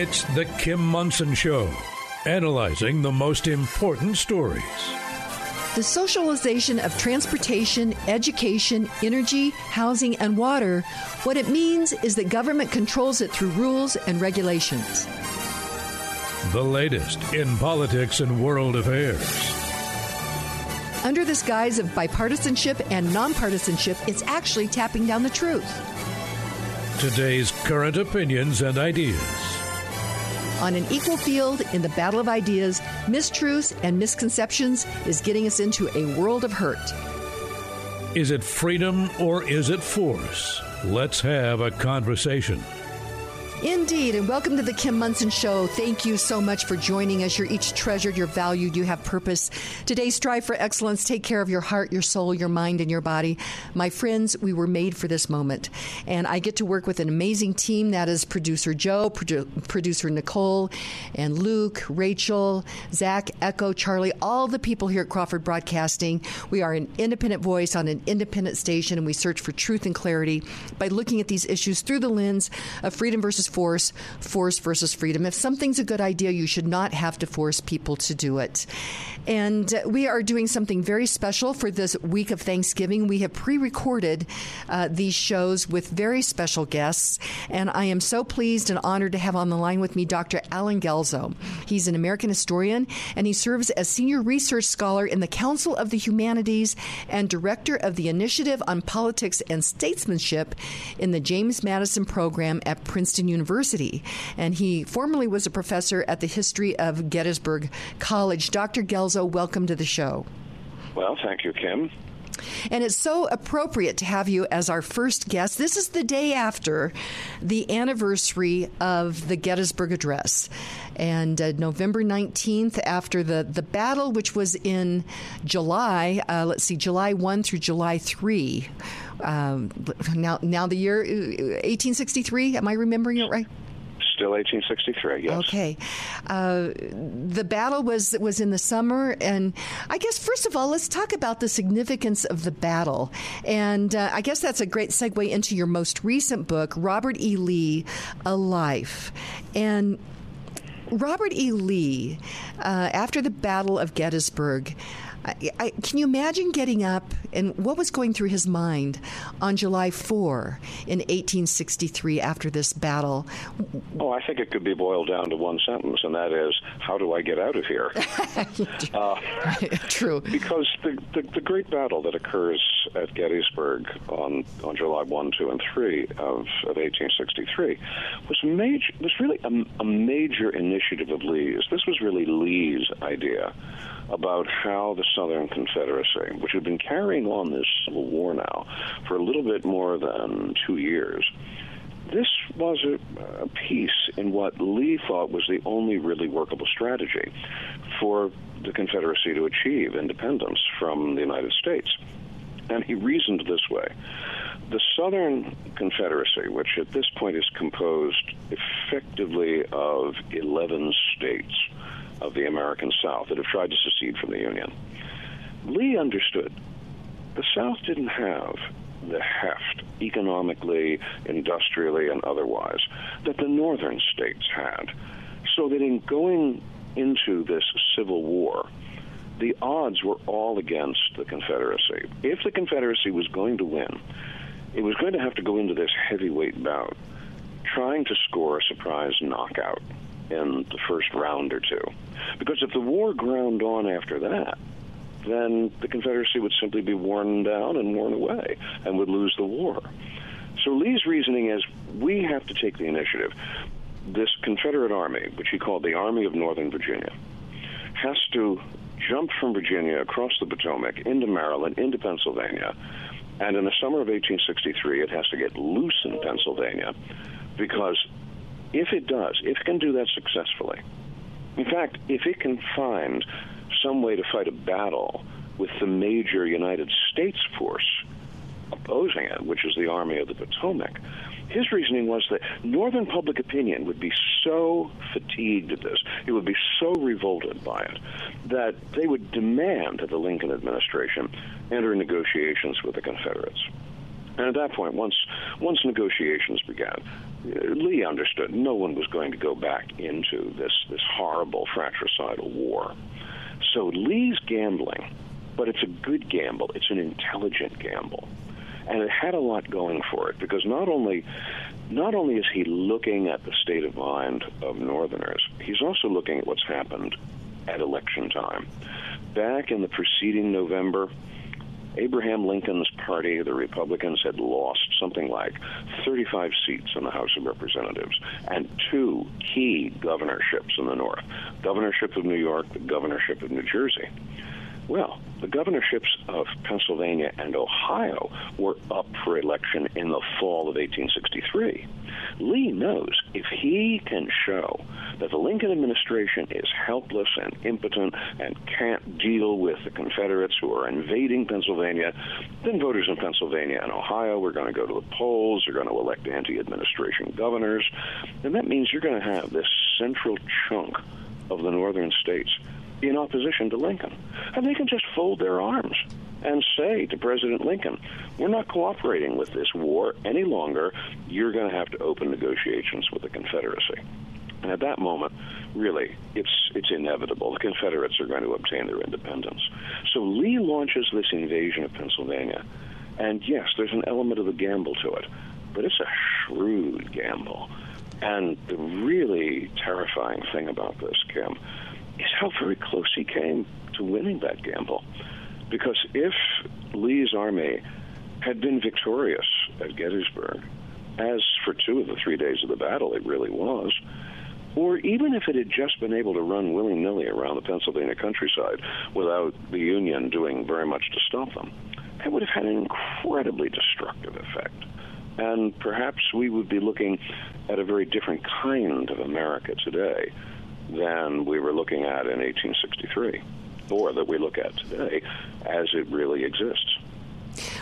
It's The Kim Monson Show, analyzing the most important stories. The socialization of transportation, education, energy, housing, and water, what it means is that government controls it through rules and regulations. The latest in politics and world affairs. Under this guise of bipartisanship and nonpartisanship, it's actually tapping down the truth. Today's current opinions and ideas. On an equal field in the battle of ideas, mistruths and misconceptions is getting us into a world of hurt. Is it freedom or is it force? Let's have a conversation. Indeed, and welcome to the Kim Monson Show. Thank you so much for joining us. You're each treasured, you're valued, you have purpose. Today, strive for excellence. Take care of your heart, your soul, your mind, and your body. My friends, we were made for this moment. And I get to work with an amazing team that is producer Joe, produ- producer Nicole, and Luke, Rachel, Zach, Echo, Charlie, all the people here at Crawford Broadcasting. We are an independent voice on an independent station, and we search for truth and clarity by looking at these issues through the lens of freedom versus force, force versus freedom. If something's a good idea, you should not have to force people to do it. And we are doing something very special for this week of Thanksgiving. We have pre recorded uh, these shows with very special guests. And I am so pleased and honored to have on the line with me Dr. Allen Guelzo. He's an American historian and he serves as senior research scholar in the Council of the Humanities and director of the Initiative on Politics and Statesmanship in the James Madison program at Princeton University. And he formerly was a professor at the History of Gettysburg College. Dr. Guelzo, welcome to the show. Well, thank you, Kim. And it's so appropriate to have you as our first guest. This is the day after the anniversary of the Gettysburg Address. And uh, November 19th, after the, the battle, which was in July, uh, let's see, July 1 through July 3. Um, now, now the year 1863, am I remembering it right? Still 1863, yes. Okay. Uh, the battle was was in the summer, and I guess first of all, let's talk about the significance of the battle. And uh, I guess that's a great segue into your most recent book, Robert E. Lee, A Life. And Robert E. Lee, uh, after the Battle of Gettysburg, I, I, can you imagine getting up and what was going through his mind on July 4 in 1863 after this battle? Oh, I think it could be boiled down to one sentence, and that is, how do I get out of here? uh, True. Because the, the, the, great battle that occurs at Gettysburg on, on July 1, 2, and 3 of, of 1863 was, major, was really a, a major initiative of Lee's. This was really Lee's idea about how the Southern Confederacy, which had been carrying on this civil war now for a little bit more than two years, this was a, a, piece in what Lee thought was the only really workable strategy for the Confederacy to achieve independence from the United States. And he reasoned this way. The Southern Confederacy, which at this point is composed effectively of 11 states of the American South that have tried to secede from the Union, Lee understood the South didn't have the heft, economically, industrially, and otherwise, that the northern states had. So that in going into this civil war, the odds were all against the Confederacy. If the Confederacy was going to win, it was going to have to go into this heavyweight bout, trying to score a surprise knockout in the first round or two. Because if the war ground on after that, then the Confederacy would simply be worn down and worn away and would lose the war. So Lee's reasoning is we have to take the initiative. This Confederate Army, which he called the Army of Northern Virginia, has to jump from Virginia across the Potomac into Maryland, into Pennsylvania, and in the summer of 1863, it has to get loose in Pennsylvania because if it does, if it can do that successfully, in fact, if it can find some way to fight a battle with the major United States force opposing it, which is the Army of the Potomac, his reasoning was that Northern public opinion would be so fatigued at this, it would be so revolted by it, that they would demand that the Lincoln administration enter negotiations with the Confederates. And at that point, once once negotiations began, Lee understood no one was going to go back into this, this horrible fratricidal war. So Lee's gambling, but it's a good gamble, it's an intelligent gamble. And it had a lot going for it because not only not only is he looking at the state of mind of Northerners, he's also looking at what's happened at election time. Back in the preceding November, Abraham Lincoln's party, the Republicans, had lost something like 35 seats in the House of Representatives and two key governorships in the North governorship of New York, the governorship of New Jersey. Well, the governorships of Pennsylvania and Ohio were up for election in the fall of 1863. Lee knows if he can show that the Lincoln administration is helpless and impotent and can't deal with the Confederates who are invading Pennsylvania, then voters in Pennsylvania and Ohio are going to go to the polls, they're going to elect anti administration governors, and that means you're going to have this central chunk of the northern states in opposition to Lincoln. And they can just fold their arms and say to President Lincoln, we're not cooperating with this war any longer. You're going to have to open negotiations with the Confederacy. And at that moment, really, it's it's inevitable. The Confederates are going to obtain their independence. So Lee launches this invasion of Pennsylvania, and yes, there's an element of the gamble to it, but it's a shrewd gamble. And the really terrifying thing about this, Kim, is how very close he came to winning that gamble. Because if Lee's army had been victorious at Gettysburg, as for two of the three days of the battle it really was, or even if it had just been able to run willy nilly around the Pennsylvania countryside without the Union doing very much to stop them, that would have had an incredibly destructive effect. And perhaps we would be looking at a very different kind of America today than we were looking at in 1863, or that we look at today as it really exists.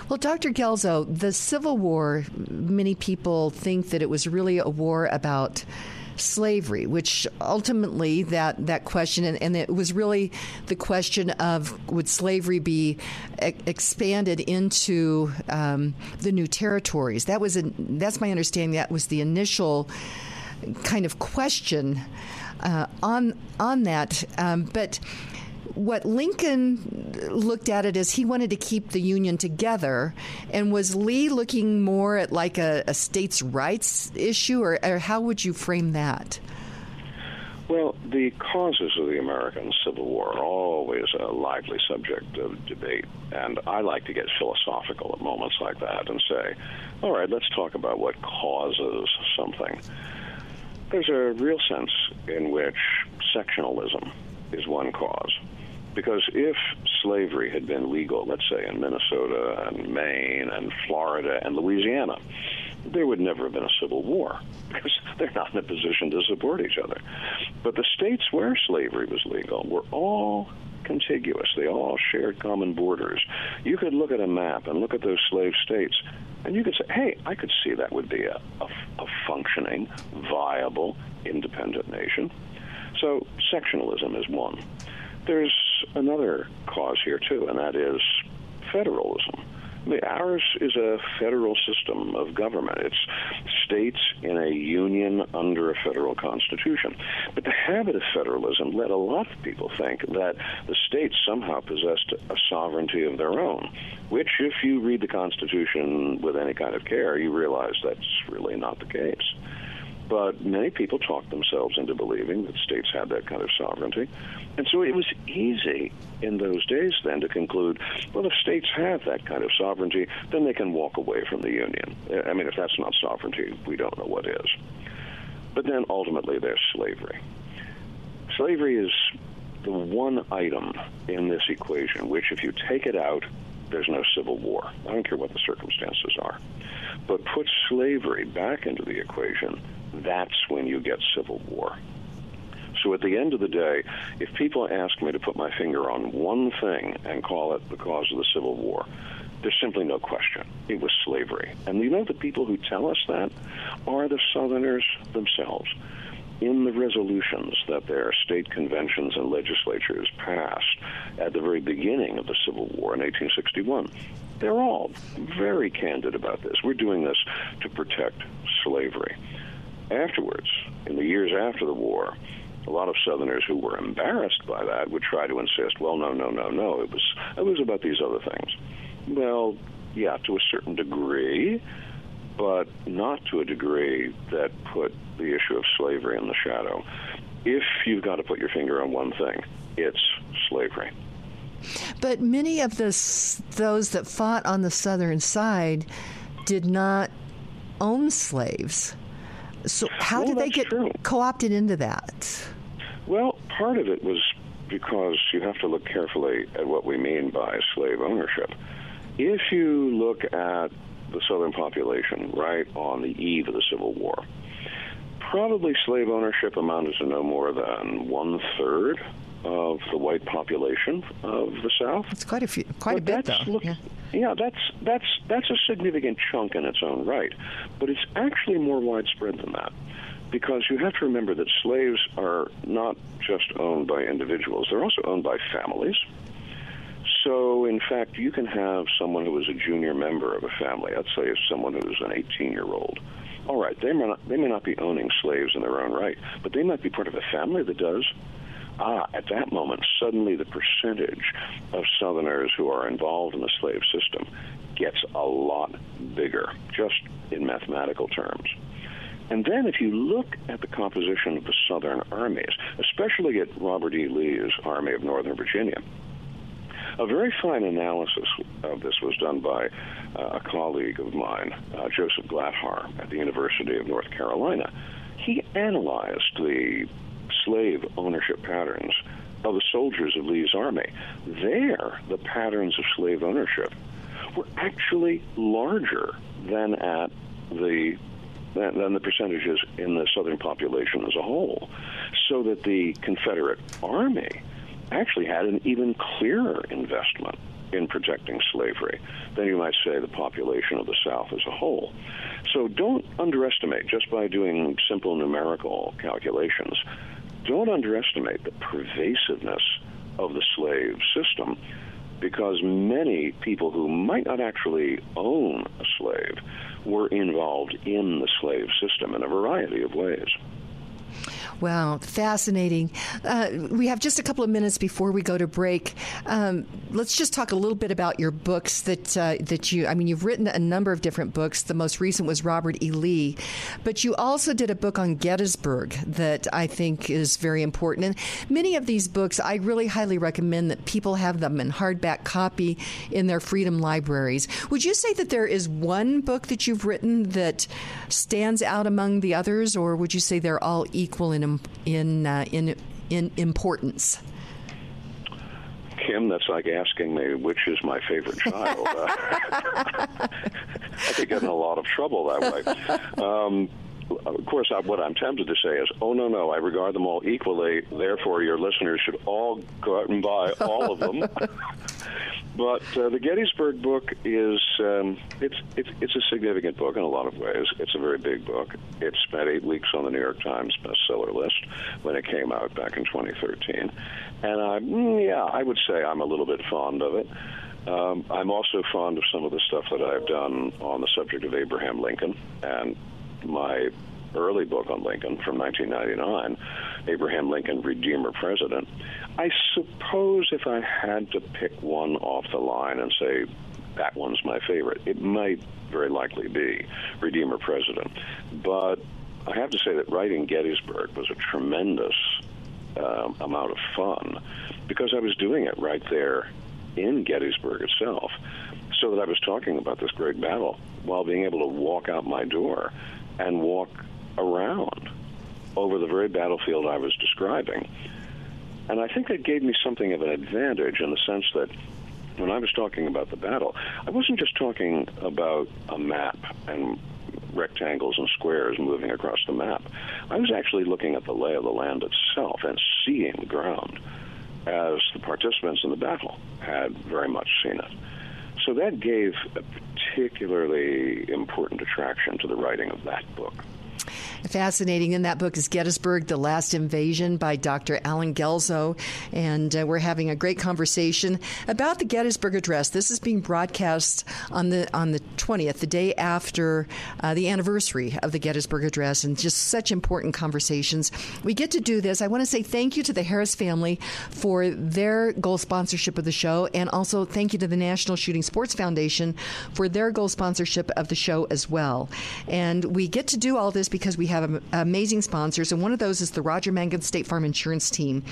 Well, Dr. Guelzo, the Civil War, many people think that it was really a war about slavery, which ultimately that that question and, and, it was really the question of would slavery be e- expanded into um, the new territories? That was a, that's my understanding. That was the initial kind of question uh, on on that, um, but what Lincoln looked at it as he wanted to keep the Union together, and was Lee looking more at like a, a states' rights issue, or, or, how would you frame that? Well, the causes of the American Civil War are always a lively subject of debate, and I like to get philosophical at moments like that and say, all right, let's talk about what causes something. There's a real sense in which sectionalism is one cause. Because if slavery had been legal, let's say in Minnesota and Maine and Florida and Louisiana, there would never have been a civil war because they're not in a position to support each other. But the states where slavery was legal were all contiguous. They all shared common borders. You could look at a map and look at those slave states, and you could say, hey, I could see that would be a, a, a functioning, viable, independent nation. So sectionalism is one. There's another cause here, too, and that is federalism. Ours is a federal system of government. It's states in a union under a federal constitution. But the habit of federalism led a lot of people think that the states somehow possessed a sovereignty of their own, which, if you read the Constitution with any kind of care, you realize that's really not the case. But many people talked themselves into believing that states had that kind of sovereignty. And so it was easy in those days then to conclude, well, if states have that kind of sovereignty, then they can walk away from the Union. I mean, if that's not sovereignty, we don't know what is. But then ultimately there's slavery. Slavery is the one item in this equation which, if you take it out, there's no civil war. I don't care what the circumstances are. But put slavery back into the equation, that's when you get civil war. So at the end of the day, if people ask me to put my finger on one thing and call it the cause of the Civil War, there's simply no question. It was slavery. And you know the people who tell us that are the Southerners themselves. In the resolutions that their state conventions and legislatures passed at the very beginning of the Civil War in 1861, they're all very candid about this. We're doing this to protect slavery. Afterwards, in the years after the war, a lot of Southerners who were embarrassed by that would try to insist, well, no, no, no, no, it was it was about these other things. Well, yeah, to a certain degree, but not to a degree that put the issue of slavery in the shadow. If you've got to put your finger on one thing, it's slavery. But many of the, those that fought on the southern side did not own slaves. So, how well, did they get true. co opted into that? Well, part of it was because you have to look carefully at what we mean by slave ownership. If you look at the southern population right on the eve of the Civil War, probably slave ownership amounted to no more than one third of the white population of the South. It's quite a few, quite but a bit, though. Look, yeah. yeah, that's that's that's a significant chunk in its own right, but it's actually more widespread than that because you have to remember that slaves are not just owned by individuals, they're also owned by families. So, in fact, you can have someone who is a junior member of a family, let's say someone who is an 18 year old. All right, they may, not, they may not be owning slaves in their own right, but they might be part of a family that does. Ah, at that moment, suddenly the percentage of Southerners who are involved in the slave system gets a lot bigger, just in mathematical terms. And then if you look at the composition of the Southern armies, especially at Robert E. Lee's Army of Northern Virginia, a very fine analysis of this was done by uh, a colleague of mine, uh, Joseph Glatthaar, at the University of North Carolina. He analyzed the slave ownership patterns of the soldiers of Lee's army. There, the patterns of slave ownership were actually larger than at the than, than the percentages in the southern population as a whole. So that the Confederate Army actually had an even clearer investment in protecting slavery than you might say the population of the South as a whole. So don't underestimate, just by doing simple numerical calculations, don't underestimate the pervasiveness of the slave system because many people who might not actually own a slave were involved in the slave system in a variety of ways. Wow, fascinating. Uh, we have just a couple of minutes before we go to break. Um, let's just talk a little bit about your books that uh, that you. I mean, you've written a number of different books. The most recent was Robert E. Lee, but you also did a book on Gettysburg that I think is very important. And many of these books, I really highly recommend that people have them in hardback copy in their freedom libraries. Would you say that there is one book that you've written that stands out among the others, or would you say they're all equal in in uh, in in importance? Kim, that's like asking me which is my favorite child. I could get in a lot of trouble that way. Um, of course, I, what I'm tempted to say is, oh, no, no, I regard them all equally. Therefore, your listeners should all go out and buy all of them. but uh, the Gettysburg book is um, it's, it's it's a significant book in a lot of ways. It's a very big book. It spent eight weeks on the New York Times bestseller list when it came out back in 2013, and I mm, yeah I would say I'm a little bit fond of it. Um, I'm also fond of some of the stuff that I've done on the subject of Abraham Lincoln and my early book on Lincoln from 1999, Abraham Lincoln, Redeemer President, I suppose if I had to pick one off the line and say that one's my favorite, it might very likely be Redeemer President. But I have to say that writing Gettysburg was a tremendous uh, amount of fun because I was doing it right there in Gettysburg itself. So that I was talking about this great battle while being able to walk out my door and walk around over the very battlefield I was describing. And I think that gave me something of an advantage in the sense that when I was talking about the battle, I wasn't just talking about a map and rectangles and squares moving across the map. I was actually looking at the lay of the land itself and seeing the ground as the participants in the battle had very much seen it. So that gave a particularly important attraction to the writing of that book. Fascinating. In that book is Gettysburg, The Last Invasion by Dr. Allen Guelzo. And uh, we're having a great conversation about the Gettysburg Address. This is being broadcast on the, on the 20th, the day after uh, the anniversary of the Gettysburg Address, and just such important conversations. We get to do this. I want to say thank you to the Harris family for their goal sponsorship of the show, and also thank you to the National Shooting Sports Foundation for their goal sponsorship of the show as well. And we get to do all this because we have amazing sponsors, and one of those is the Roger Mangan State Farm Insurance Team.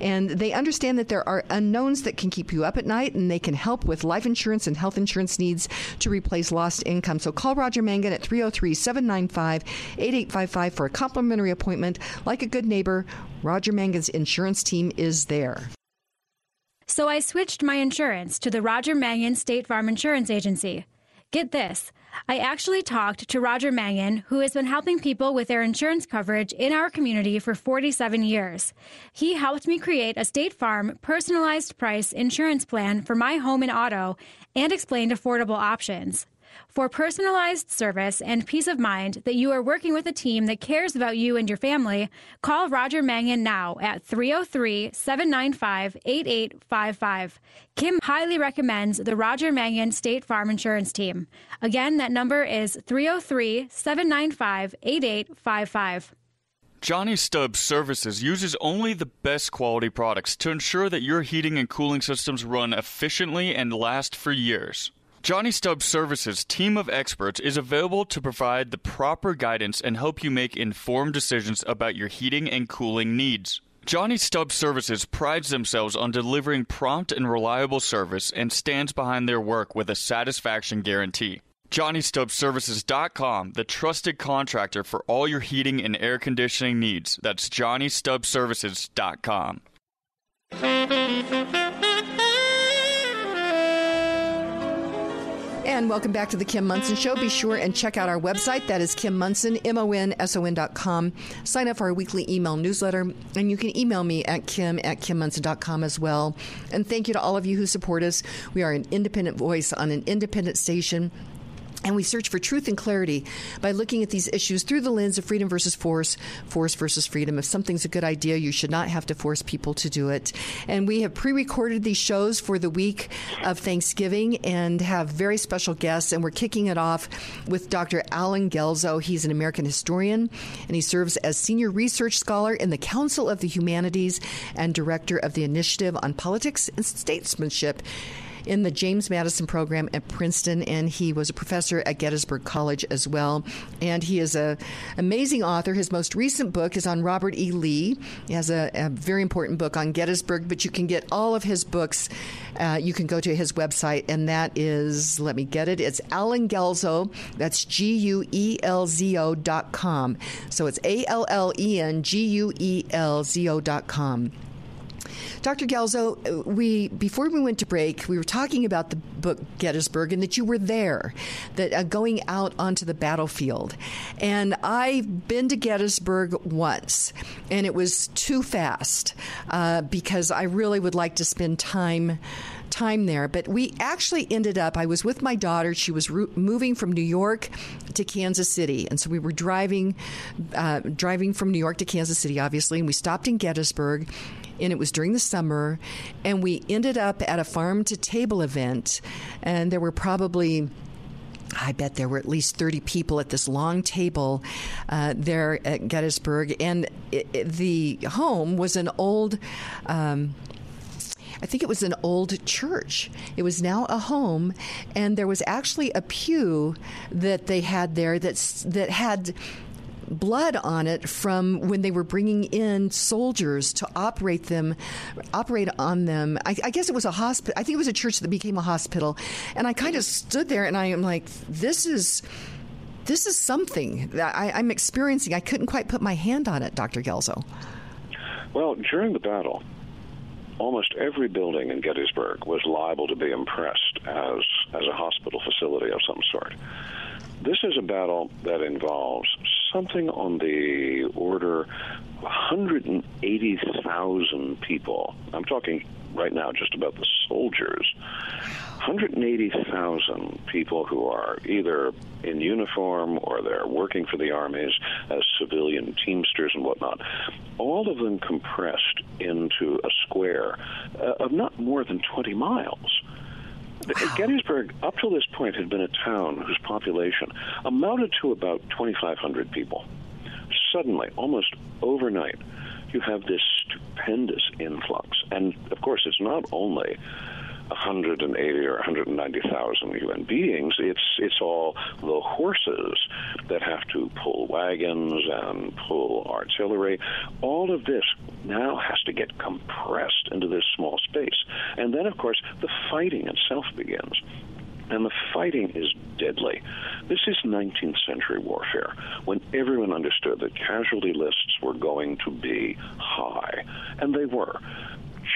And they understand that there are unknowns that can keep you up at night, and they can help with life insurance and health insurance needs to replace lost income. So call Roger Mangan at 303 795 8855 for a complimentary appointment. Like a good neighbor, Roger Mangan's insurance team is there. So I switched my insurance to the Roger Mangan State Farm Insurance Agency. Get this. I actually talked to Roger Mangan, who has been helping people with their insurance coverage in our community for 47 years. He helped me create a State Farm personalized price insurance plan for my home and auto and explained affordable options. For personalized service and peace of mind that you are working with a team that cares about you and your family, call Roger Mangan now at 303 795 8855. Kim highly recommends the Roger Mangan State Farm Insurance Team. Again, that number is 303 795 8855. Johnny Stubbs Services uses only the best quality products to ensure that your heating and cooling systems run efficiently and last for years. Johnny Stubbs Services team of experts is available to provide the proper guidance and help you make informed decisions about your heating and cooling needs. Johnny Stubbs Services prides themselves on delivering prompt and reliable service and stands behind their work with a satisfaction guarantee. JohnnyStubbsServices.com, the trusted contractor for all your heating and air conditioning needs. That's JohnnyStubbsServices.com. And welcome back to the Kim Monson Show. Be sure and check out our website. That is Kim Monson, M O N S O N dot com. Sign up for our weekly email newsletter, and you can email me at kim at kimmonson.com as well. And thank you to all of you who support us. We are an independent voice on an independent station and we search for truth and clarity by looking at these issues through the lens of freedom versus force, force versus freedom. If something's a good idea, you should not have to force people to do it. And we have pre recorded these shows for the week of Thanksgiving and have very special guests. And we're kicking it off with Dr. Allen Guelzo. He's an American historian and he serves as senior research scholar in the Council of the Humanities and director of the Initiative on Politics and Statesmanship in the James Madison program at Princeton, and he was a professor at Gettysburg College as well. And he is an amazing author. His most recent book is on Robert E. Lee. He has a, a very important book on Gettysburg, but you can get all of his books. Uh, you can go to his website, and that is, let me get it, it's Allen Guelzo. That's G U E L Z O dot com. So it's A L L E N G U E L Z O dot com. Dr. Guelzo, uh, we before we went to break, we were talking about the book Gettysburg and that you were there, that uh, going out onto the battlefield. And I've been to Gettysburg once, and it was too fast uh, because I really would like to spend time time there. But we actually ended up, I was with my daughter. She was ro- moving from New York to Kansas City. And so we were driving, uh, driving from New York to Kansas City, obviously. And we stopped in Gettysburg and it was during the summer. And we ended up at a farm to table event, and there were probably I bet there were at least 30 people at this long table uh, there at Gettysburg. And it, it, the home was an old. Um, I think it was an old church. It was now a home, and there was actually a pew that they had there that's that had blood on it from when they were bringing in soldiers to operate them, operate on them. I, I guess it was a hospital. I think it was a church that became a hospital. And I kind of stood there and I am like, this is this is something that I, am experiencing. I couldn't quite put my hand on it, Dr. Guelzo. Well, during the battle, almost every building in Gettysburg was liable to be impressed as as a hospital facility of some sort. This is a battle that involves something on the order of 180,000 people. I'm talking right now just about the soldiers. 180,000 people who are either in uniform or they're working for the armies as civilian teamsters and whatnot, all of them compressed into a square uh, of not more than 20 miles. Wow. Gettysburg, up till this point, had been a town whose population amounted to about 2,500 people. Suddenly, almost overnight, you have this stupendous influx. And of course, it's not only 180 or 190,000 human beings. It's it's all the horses that have to pull wagons and pull artillery. All of this now has to get compressed into this small space. And then, of course, the fighting itself begins. And the fighting is deadly. This is 19th century warfare when everyone understood that casualty lists were going to be high. And they were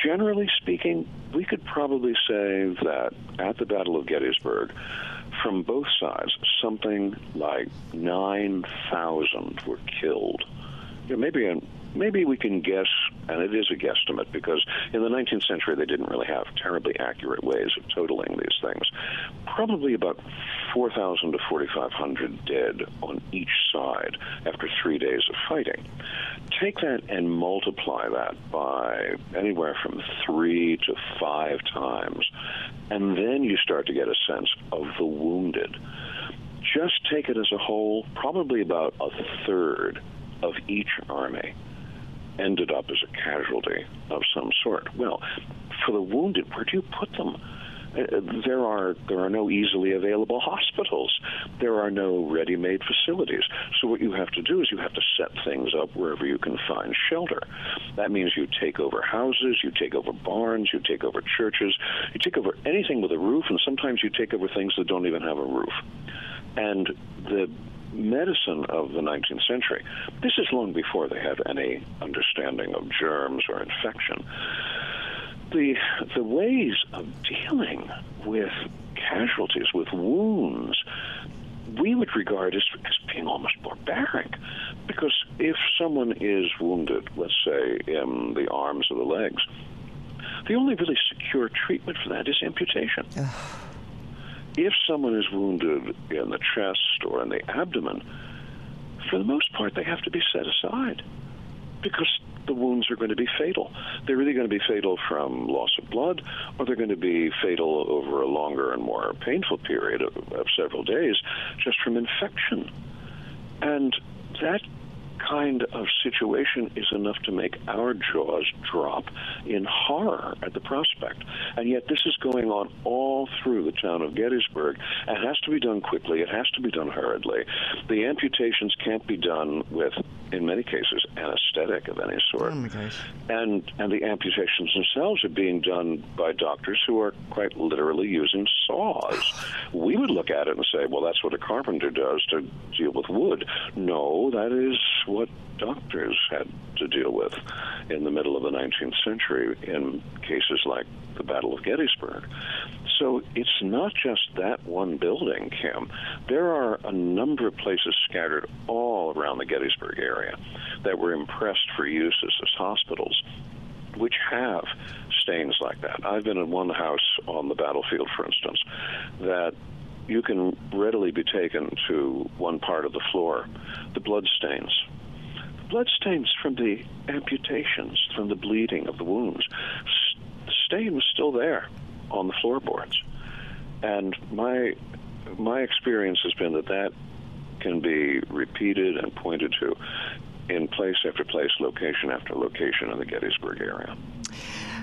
generally speaking, we could probably say that at the Battle of Gettysburg, from both sides, something like 9,000 were killed. You know, maybe an maybe we can guess, and it is a guesstimate because in the 19th century they didn't really have terribly accurate ways of totaling these things. Probably about 4,000 to 4,500 dead on each side after three days of fighting. Take that and multiply that by anywhere from three to five times, and then you start to get a sense of the wounded. Just take it as a whole, probably about a third of each army ended up as a casualty of some sort. Well, for the wounded, where do you put them? Uh, there are there are no easily available hospitals. There are no ready-made facilities. So what you have to do is you have to set things up wherever you can find shelter. That means you take over houses, you take over barns, you take over churches, you take over anything with a roof, and sometimes you take over things that don't even have a roof. And the medicine of the 19th century, this is long before they had any understanding of germs or infection. The, the ways of dealing with casualties, with wounds, we would regard as, as being almost barbaric. Because if someone is wounded, let's say in the arms or the legs, the only really secure treatment for that is amputation if someone is wounded in the chest or in the abdomen, for the most part, they have to be set aside because the wounds are going to be fatal. They're really going to be fatal from loss of blood, or they're going to be fatal over a longer and more painful period of, of several days just from infection. And that kind of situation is enough to make our jaws drop in horror at the prospect. And yet, this is going on all through the town of Gettysburg. It has to be done quickly, it has to be done hurriedly. The amputations can't be done with, in many cases, anesthetic of any sort. Oh and, and the amputations themselves are being done by doctors who are quite literally using saws. We would look at it and say, well, that's what a carpenter does to deal with wood. No, that is what doctors had to deal with in the middle of the 19th century in cases like the Battle of Gettysburg. So it's not just that one building, Kim. There are a number of places scattered all around the Gettysburg area that were impressed for use as, as hospitals which have stains like that. I've been in one house on the battlefield, for instance, that you can readily be taken to one part of the floor. The blood stains bloodstains from the amputations, from the bleeding of the wounds. The stain was still there on the floorboards, and my my experience has been that that can be repeated and pointed to in place after place, location after location in the Gettysburg area.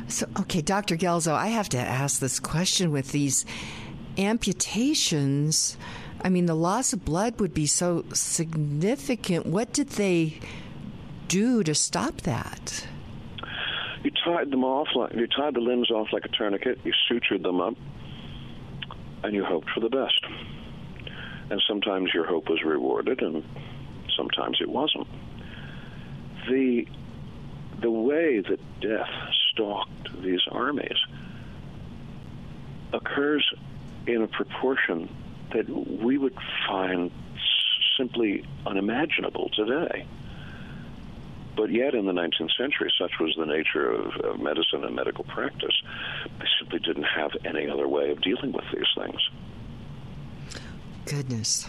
So, okay, Dr. Guelzo, I have to ask this question with these amputations. I mean, the loss of blood would be so significant. What did they do to stop that? You tied them off like you tied the limbs off like a tourniquet. You sutured them up, and you hoped for the best. And sometimes your hope was rewarded, and sometimes it wasn't. The the way that death stalked these armies occurs in a proportion that we would find simply unimaginable today. But yet, in the 19th century, such was the nature of, of medicine and medical practice, they simply didn't have any other way of dealing with these things. Goodness.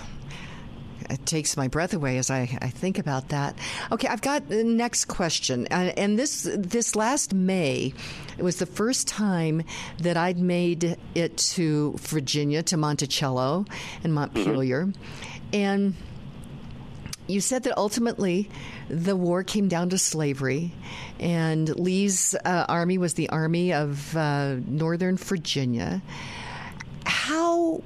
it takes my breath away as I, I think about that. Okay, I've got the next question, and, and this this last May, it was the first time that I'd made it to Virginia, to Monticello and Montpelier, mm-hmm. and you said that ultimately the war came down to slavery, and Lee's uh, army was the army of uh, Northern Virginia. How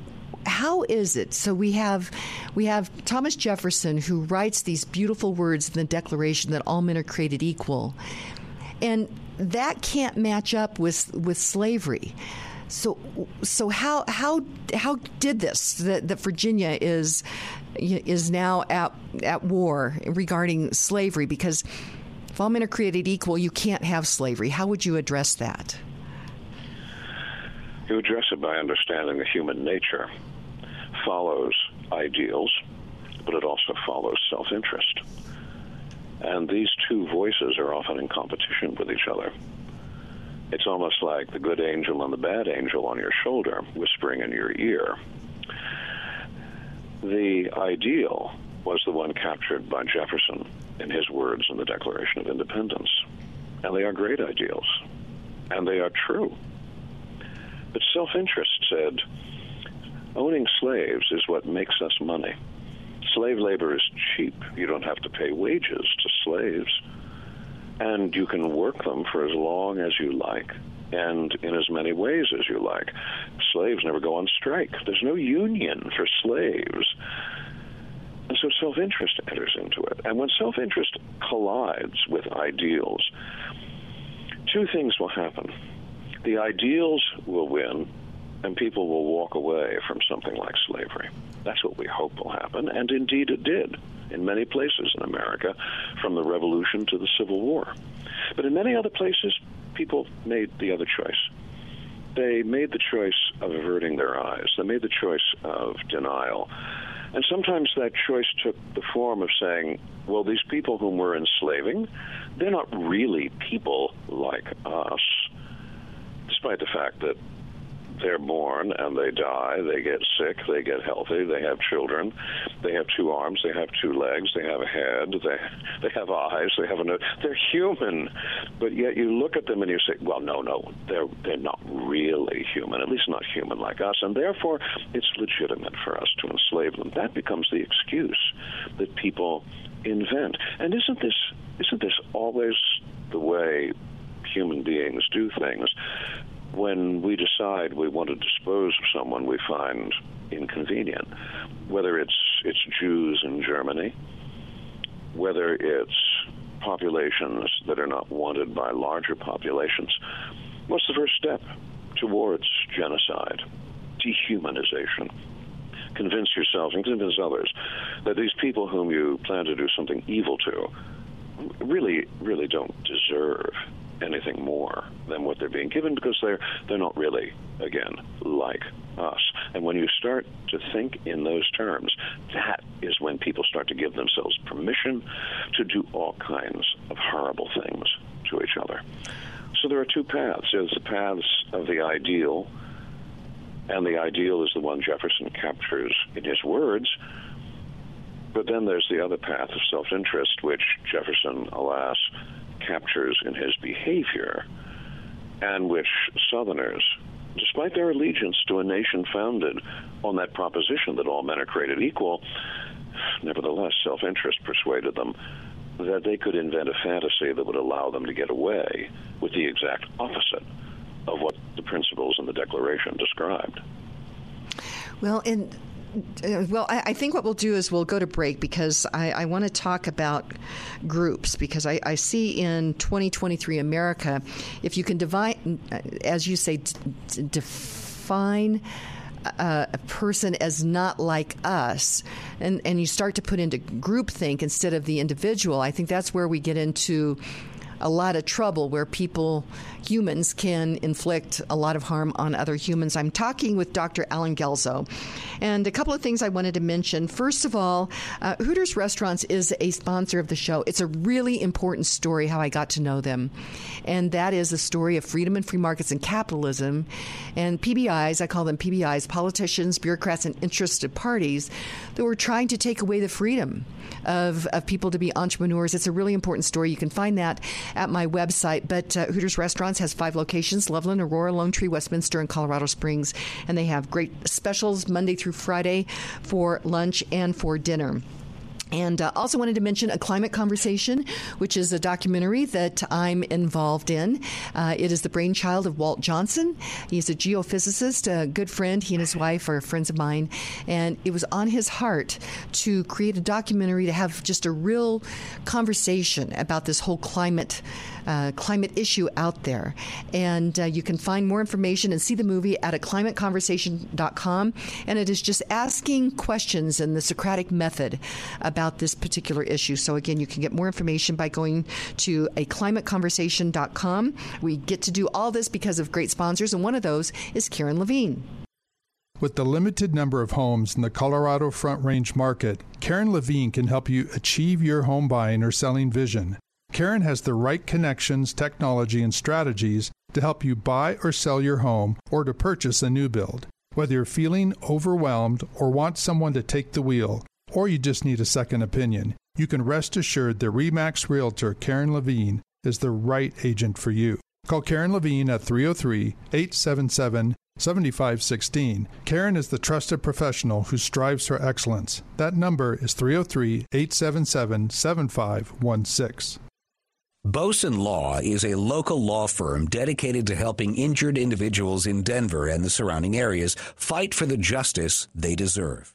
how is it? So we have we have Thomas Jefferson who writes these beautiful words in the Declaration that all men are created equal, and that can't match up with with slavery. So, so how how how did this that, that Virginia is is now at at war regarding slavery? Because if all men are created equal, you can't have slavery. How would you address that? You address it by understanding the human nature follows ideals, but it also follows self interest. And these two voices are often in competition with each other. It's almost like the good angel and the bad angel on your shoulder whispering in your ear. The ideal was the one captured by Jefferson in his words in the Declaration of Independence. And they are great ideals, and they are true. But self interest said, owning slaves is what makes us money. Slave labor is cheap. You don't have to pay wages to slaves. And you can work them for as long as you like and in as many ways as you like. Slaves never go on strike. There's no union for slaves. And so self interest enters into it. And when self interest collides with ideals, two things will happen. The ideals will win, and people will walk away from something like slavery. That's what we hope will happen, and indeed it did in many places in America, from the Revolution to the Civil War. But in many other places, people made the other choice. They made the choice of averting their eyes. They made the choice of denial. And sometimes that choice took the form of saying, well, these people whom we're enslaving, they're not really people like us, despite the fact that they're born and they die, they get sick, they get healthy, they have children, they have two arms, they have two legs, they have a head, they they have eyes, they have a nose. They're human, but yet you look at them and you say, well, no, no, they're they're not really human, at least not human like us, and therefore it's legitimate for us to enslave them. That becomes the excuse that people invent. And isn't this isn't this always the way human beings do things? When we decide we want to dispose of someone we find inconvenient, whether it's it's Jews in Germany, whether it's populations that are not wanted by larger populations, what's the first step towards genocide? Dehumanization. Convince yourself and convince others that these people whom you plan to do something evil to really, really don't deserve anything more than what they're being given because they're they're not really again like us. And when you start to think in those terms, that is when people start to give themselves permission to do all kinds of horrible things to each other. So there are two paths. There's the paths of the ideal, and the ideal is the one Jefferson captures in his words. But then there's the other path of self interest, which Jefferson, alas, captures in his behavior, and which Southerners, despite their allegiance to a nation founded on that proposition that all men are created equal, nevertheless, self interest persuaded them that they could invent a fantasy that would allow them to get away with the exact opposite of what the principles in the Declaration described. Well, and well, I, I, think what we'll do is we'll go to break because I, I want to talk about groups because I, I, see in 2023 America, if you can divide, uh, as you say, d- define. Uh, a person as not like us, and, and you start to put into groupthink instead of the individual, I think that's where we get into a lot of trouble where people, humans, can inflict a lot of harm on other humans. I'm talking with Dr. Allen Guelzo. And a couple of things I wanted to mention. First of all, uh, Hooters Restaurants is a sponsor of the show. It's a really important story how I got to know them. And that is the story of freedom and free markets and capitalism. And PBIs, I call them PBIs, politicians, bureaucrats, and interested parties that were trying to take away the freedom of, of people to be entrepreneurs. It's a really important story. You can find that at my website. But uh, Hooters Restaurants has five locations Loveland, Aurora, Lone Tree, Westminster, and Colorado Springs. And they have great specials Monday through Friday for lunch and for dinner. And uh, also wanted to mention A Climate Conversation, which is a documentary that I'm involved in. Uh, it is the brainchild of Walt Johnson. He's a geophysicist, a good friend. He and his wife are friends of mine. And it was on his heart to create a documentary to have just a real conversation about this whole climate uh, climate issue out there. And uh, you can find more information and see the movie at a climateconversation.com. And it is just asking questions in the Socratic method about this particular issue. So, again, you can get more information by going to a climateconversation.com. We get to do all this because of great sponsors, and one of those is Karen Levine. With the limited number of homes in the Colorado Front Range market, Karen Levine can help you achieve your home buying or selling vision. Karen has the right connections, technology, and strategies to help you buy or sell your home or to purchase a new build. Whether you're feeling overwhelmed or want someone to take the wheel, or you just need a second opinion, you can rest assured that REMAX Realtor Karen Levine is the right agent for you. Call Karen Levine at 303 877 7516. Karen is the trusted professional who strives for excellence. That number is 303 877 7516. Boson Law is a local law firm dedicated to helping injured individuals in Denver and the surrounding areas fight for the justice they deserve.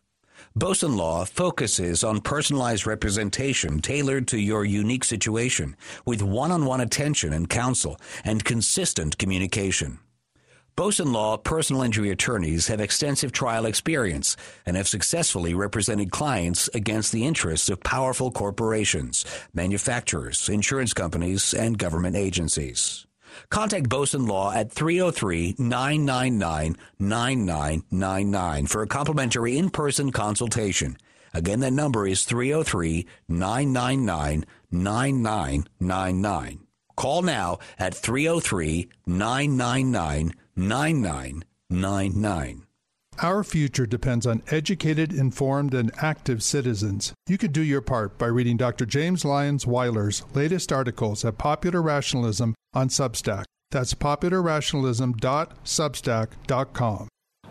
Boson Law focuses on personalized representation tailored to your unique situation with one-on-one attention and counsel and consistent communication. Boson Law personal injury attorneys have extensive trial experience and have successfully represented clients against the interests of powerful corporations, manufacturers, insurance companies, and government agencies. Contact Boson Law at 303-999-9999 for a complimentary in-person consultation. Again, that number is 303-999-9999. Call now at 303 999 9999. Our future depends on educated, informed, and active citizens. You can do your part by reading Dr. James Lyons Weiler's latest articles at Popular Rationalism on Substack. That's popularrationalism.substack.com.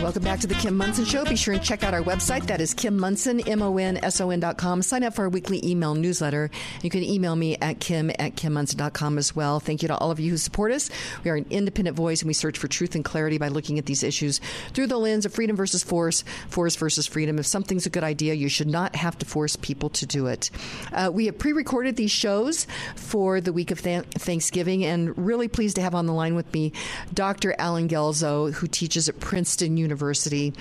Welcome back to the Kim Monson Show. Be sure and check out our website. That is Kim Monson, M-O-N-S-O-N dot com. Sign up for our weekly email newsletter. You can email me at kim at kimmonson.com as well. Thank you to all of you who support us. We are an independent voice and we search for truth and clarity by looking at these issues through the lens of freedom versus force, force versus freedom. If something's a good idea, you should not have to force people to do it. Uh, we have pre-recorded these shows for the week of th- Thanksgiving and really pleased to have on the line with me Dr. Allen Guelzo, who teaches at Princeton University. University.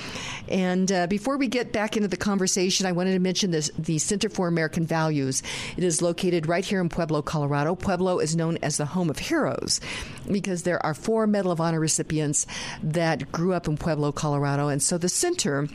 And uh, before we get back into the conversation, I wanted to mention this, the Center for American Values. It is located right here in Pueblo, Colorado. Pueblo is known as the home of heroes because there are four Medal of Honor recipients that grew up in Pueblo, Colorado. And so the center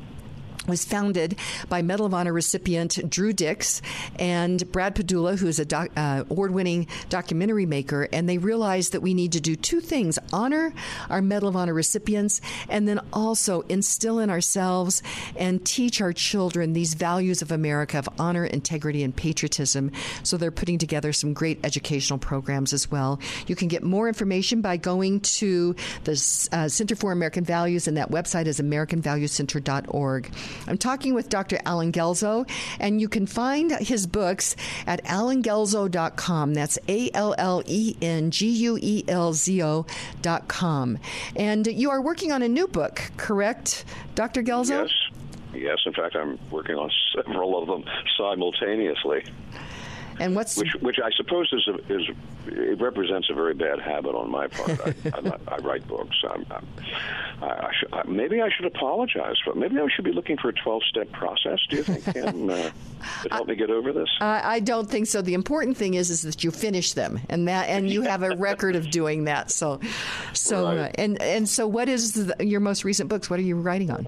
was founded by Medal of Honor recipient Drew Dix and Brad Padula, who is a doc, uh, award-winning documentary maker, and they realized that we need to do two things: honor our Medal of Honor recipients, and then also instill in ourselves and teach our children these values of America of honor, integrity, and patriotism. So they're putting together some great educational programs as well. You can get more information by going to the uh, Center for American Values, and that website is AmericanValueCenter.org. I'm talking with Dr. Allen Guelzo, and you can find his books at allenguelzo.com. That's A L L E N G U E L Z O.com. And you are working on a new book, correct, Dr. Guelzo? Yes. Yes, in fact, I'm working on several of them simultaneously. And what's which, which I suppose is, a, is it represents a very bad habit on my part. I, not, I write books. I'm, I'm, I, I maybe I should apologize for. Maybe I should be looking for a twelve-step process. Do you think Kim, uh, help me get over this? I don't think so. The important thing is is that you finish them, and that and you have a record of doing that. So, so Right. uh, and and so what is the, your most recent books? What are you writing on?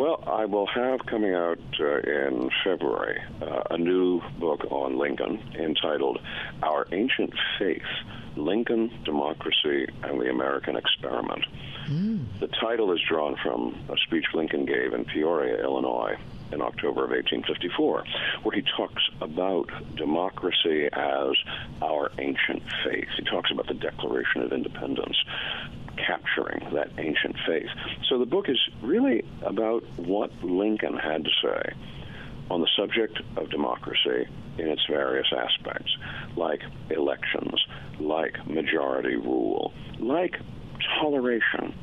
Well, I will have coming out uh, in February uh, a new book on Lincoln entitled Our Ancient Faith Lincoln, Democracy, and the American Experiment. The title is drawn from a speech Lincoln gave in Peoria, Illinois. In October of 1854, where he talks about democracy as our ancient faith. He talks about the Declaration of Independence, capturing that ancient faith. So the book is really about what Lincoln had to say on the subject of democracy in its various aspects, like elections, like majority rule, like toleration,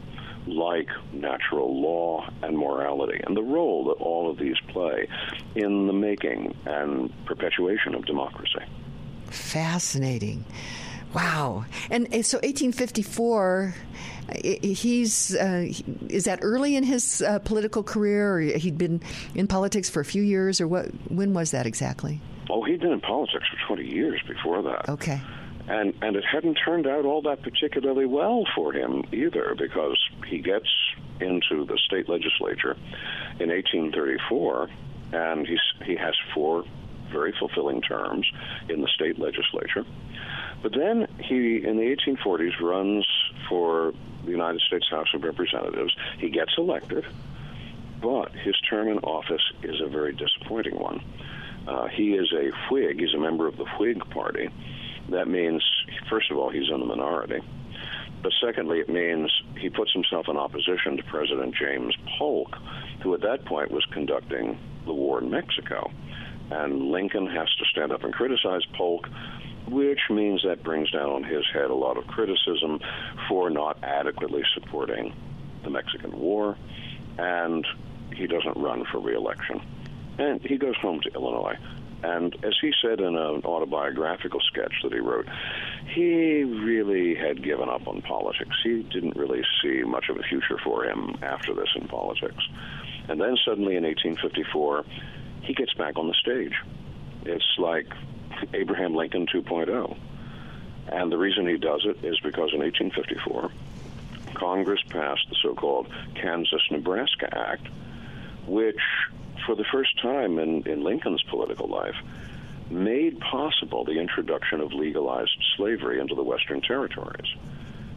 like natural law and morality, and the role that all of these play in the making and perpetuation of democracy. Fascinating. Wow. And so 1854, he's, uh, is that early in his uh, political career, or he'd been in politics for a few years, or what? When was that exactly? Oh, he'd been in politics for 20 years before that. Okay. And, and it hadn't turned out all that particularly well for him either, because he gets into the state legislature in 1834, and he's, he has four very fulfilling terms in the state legislature. But then he, in the 1840s, runs for the United States House of Representatives. He gets elected, but his term in office is a very disappointing one. Uh, he is a Whig. He's a member of the Whig Party. That means, first of all, he's in the minority. But secondly, it means he puts himself in opposition to President James Polk, who at that point was conducting the war in Mexico. And Lincoln has to stand up and criticize Polk, which means that brings down on his head a lot of criticism for not adequately supporting the Mexican War. And he doesn't run for reelection. And he goes home to Illinois. And as he said in an autobiographical sketch that he wrote, he really had given up on politics. He didn't really see much of a future for him after this in politics. And then suddenly in 1854, he gets back on the stage. It's like Abraham Lincoln 2.0. And the reason he does it is because in 1854, Congress passed the so called Kansas Nebraska Act, which, for the first time in, in Lincoln's political life, made possible the introduction of legalized slavery into the Western territories.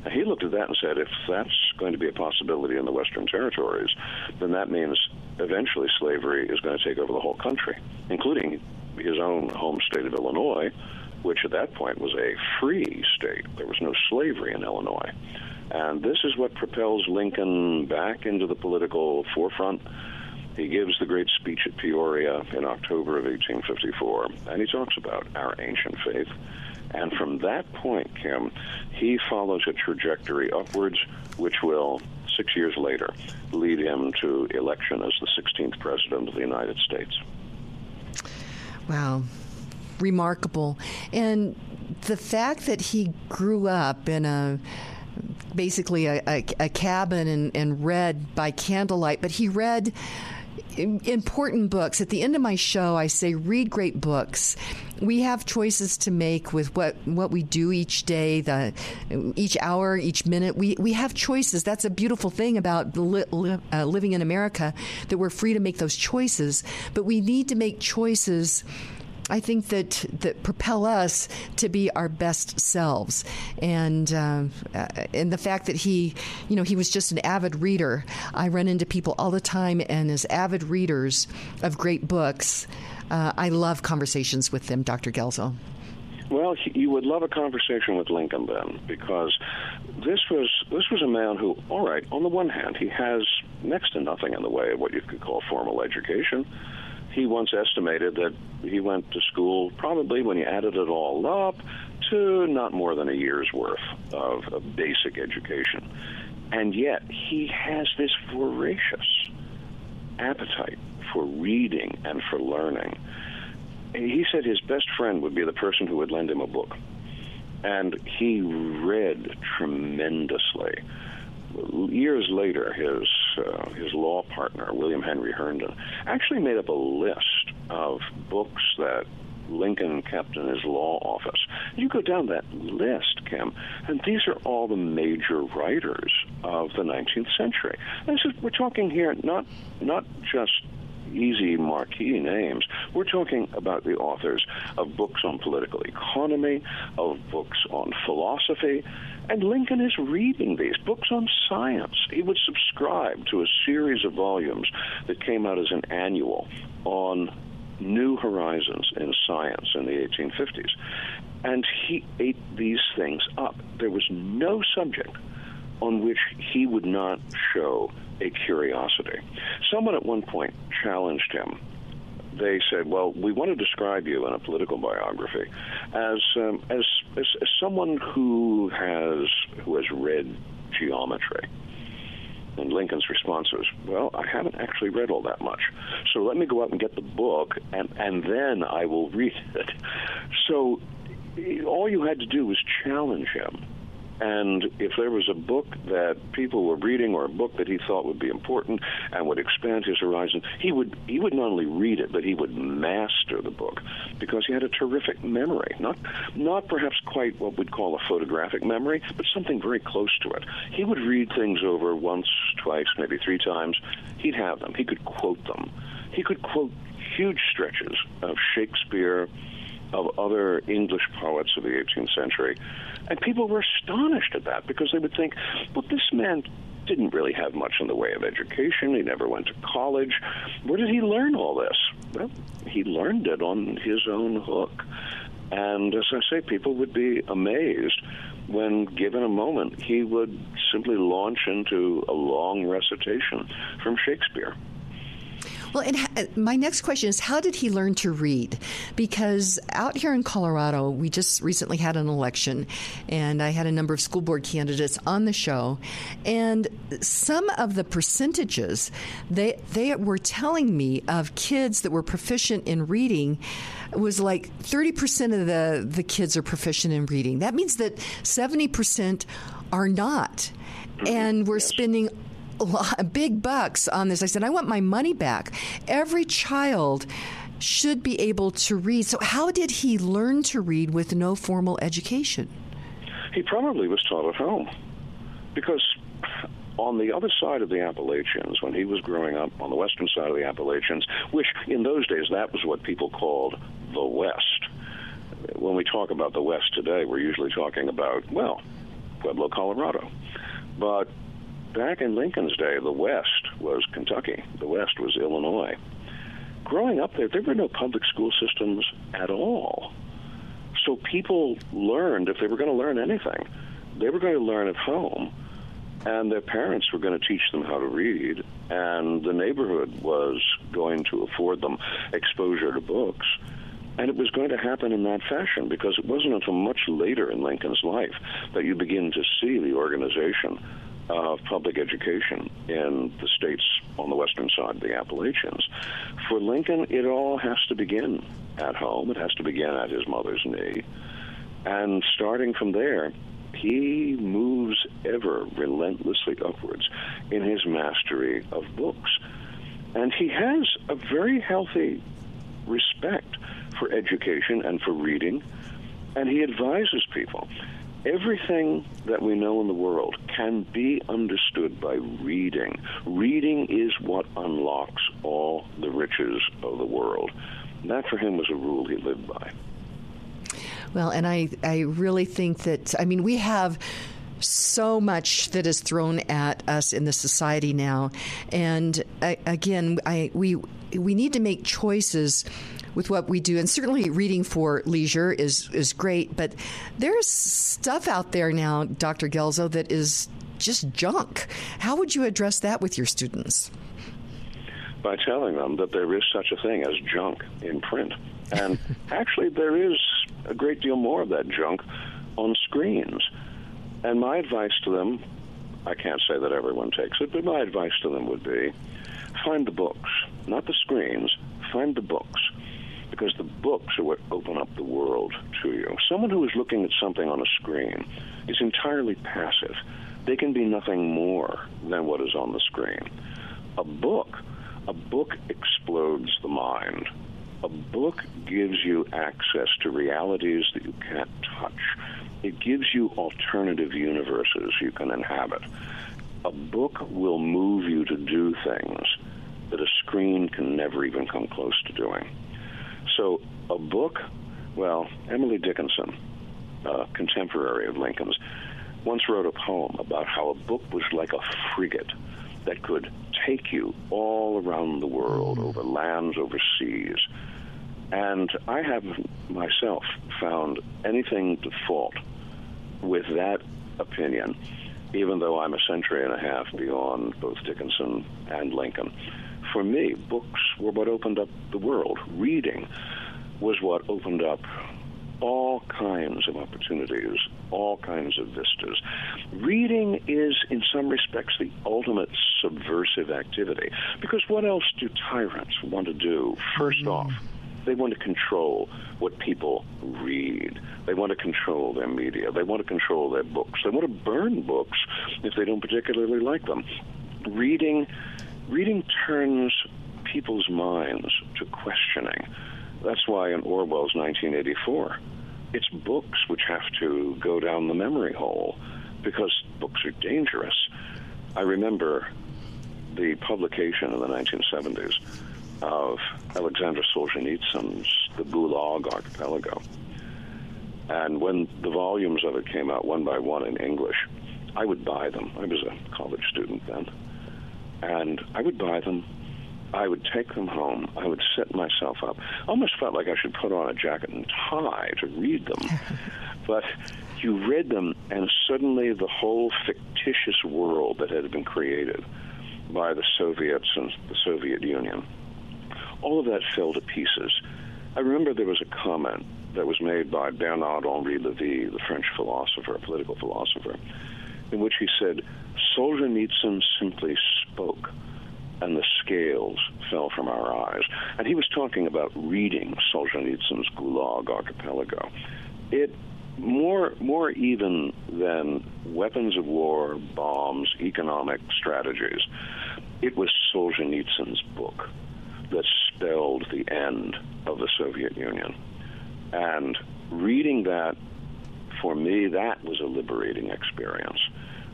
And he looked at that and said, if that's going to be a possibility in the Western territories, then that means eventually slavery is going to take over the whole country, including his own home state of Illinois, which at that point was a free state. There was no slavery in Illinois. And this is what propels Lincoln back into the political forefront. He gives the great speech at Peoria in October of 1854, and he talks about our ancient faith. And from that point, Kim, he follows a trajectory upwards, which will, six years later, lead him to election as the 16th President of the United States. Wow. Remarkable. And the fact that he grew up in a basically a, a, a cabin and, and read by candlelight, but he read important books. At the end of my show, I say read great books. We have choices to make with what, what we do each day, the each hour, each minute. We we have choices. That's a beautiful thing about li- li- uh, living in America that we're free to make those choices. But we need to make choices. I think that that propel us to be our best selves, and uh, uh, and the fact that he, you know, he was just an avid reader. I run into people all the time, and as avid readers of great books, uh, I love conversations with them, Dr. Guelzo. Well, he, you would love a conversation with Lincoln then, because this was this was a man who, all right, on the one hand, he has next to nothing in the way of what you could call formal education. He once estimated that he went to school probably when he added it all up to not more than a year's worth of, of basic education. And yet, he has this voracious appetite for reading and for learning he said his best friend would be the person who would lend him a book. And he read tremendously. Years later, his uh, his law partner, William Henry Herndon, actually made up a list of books that Lincoln kept in his law office. You go down that list, Kim, and these are all the major writers of the 19th century. Is, we're talking here not not just easy marquee names. We're talking about the authors of books on political economy, of books on philosophy, and Lincoln is reading these books on science. He would subscribe to a series of volumes that came out as an annual on new horizons in science in the 1850s. And he ate these things up. There was no subject on which he would not show a curiosity. Someone at one point challenged him. They said, "Well, we want to describe you in a political biography as um, as, as as someone who has who has read geometry." And Lincoln's response was, "Well, I haven't actually read all that much, so let me go out and get the book, and and then I will read it." So all you had to do was challenge him and if there was a book that people were reading or a book that he thought would be important and would expand his horizon, he would he would not only read it, but he would master the book because he had a terrific memory. Not not perhaps quite what we'd call a photographic memory, but something very close to it. He would read things over once, twice, maybe three times. He'd have them. He could quote them. He could quote huge stretches of Shakespeare, of other English poets of the 18th century. And people were astonished at that because they would think, well, this man didn't really have much in the way of education. He never went to college. Where did he learn all this? Well, he learned it on his own hook. And as I say, people would be amazed when given a moment, he would simply launch into a long recitation from Shakespeare. Well, and uh, my next question is how did he learn to read? Because out here in Colorado, we just recently had an election, and I had a number of school board candidates on the show, and some of the percentages they they were telling me of kids that were proficient in reading was like 30% of the the kids are proficient in reading. That means that 70% are not. And we're spending lot, big bucks on this. I said, I want my money back. Every child should be able to read. So, how did he learn to read with no formal education? He probably was taught at home because on the other side of the Appalachians, when he was growing up on the western side of the Appalachians, which in those days that was what people called the West. When we talk about the West today, we're usually talking about, well, Pueblo, Colorado. But back in Lincoln's day, the West was Kentucky, the West was Illinois. Growing up there, there were no public school systems at all. So people learned, if they were going to learn anything, they were going to learn at home, and their parents were going to teach them how to read, and the neighborhood was going to afford them exposure to books. And it was going to happen in that fashion because it wasn't until much later in Lincoln's life that you begin to see the organization of public education in the states on the western side of the Appalachians. For Lincoln, it all has to begin at home, it has to begin at his mother's knee. And starting from there, he moves ever relentlessly upwards in his mastery of books. And he has a very healthy respect for education and for reading, and he advises people everything that we know in the world can be understood by reading. Reading is what unlocks all the riches of the world. That for him was a rule he lived by. Well, and I, I really think that, I mean, we have so much that is thrown at us in the society now. And I, again, I, we, we need to make choices with what we do. And certainly reading for leisure is, is great, but there's stuff out there now, Dr. Guelzo, that is just junk. How would you address that with your students? By telling them that there is such a thing as junk in print. And actually, there is a great deal more of that junk on screens. And my advice to them I can't say that everyone takes it, but my advice to them would be find the books, not the screens, find the books. Because the books are what open up the world to you. Someone who is looking at something on a screen is entirely passive. They can be nothing more than what is on the screen. A book, a book explodes the mind. A book gives you access to realities that you can't touch it gives you alternative universes you can inhabit. A book will move you to do things that a screen can never even come close to doing. So, a book, well, Emily Dickinson, a contemporary of Lincoln's, once wrote a poem about how a book was like a frigate that could take you all around the world, mm. over lands, over seas. And I have myself found anything to fault with that opinion, even though I'm a century and a half beyond both Dickinson and Lincoln. For me, books were what opened up the world. Reading was what opened up all kinds of opportunities, all kinds of vistas. Reading is, in some respects, the ultimate subversive activity. Because what else do tyrants want to do? First mm. off, they want to control what people read. They want to control their media. They want to control their books. They want to burn books if they don't particularly like them. Reading, reading turns people's minds to questioning. That's why in Orwell's 1984, it's books which have to go down the memory hole because books are dangerous. I remember the publication in the 1970s of Alexander Solzhenitsyn's The Gulag Archipelago. And when the volumes of it came out one by one in English, I would buy them. I was a college student then. And I would buy them. I would take them home. I would set myself up. Almost felt like I should put on a jacket and tie to read them. but you read them, and suddenly the whole fictitious world that had been created by the Soviets and the Soviet Union all of that fell to pieces. I remember there was a comment that was made by Bernard Henri Levy, the French philosopher, a political philosopher, in which he said, Solzhenitsyn simply spoke and the scales fell from our eyes. And he was talking about reading Solzhenitsyn's Gulag Archipelago. It more more even than weapons of war, bombs, economic strategies. It was Solzhenitsyn's book that spelled the end of the Soviet Union. And reading that, for me, that was a liberating experience.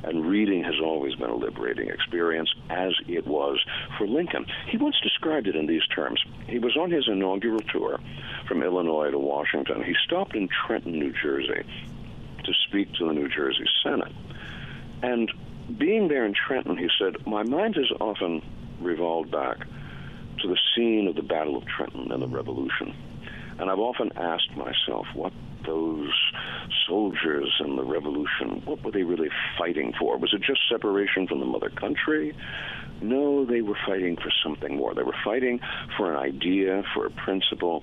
And reading has always been a liberating experience, as it was for Lincoln. He once described it in these terms. He was on his inaugural tour from Illinois to Washington. He stopped in Trenton, New Jersey, to speak to the New Jersey Senate. And being there in Trenton, he said, My mind has often revolved back to the scene of the Battle of Trenton and the Revolution. And I've often asked myself what those soldiers in the revolution, what were they really fighting for? Was it just separation from the mother country? No, they were fighting for something more. They were fighting for an idea, for a principle,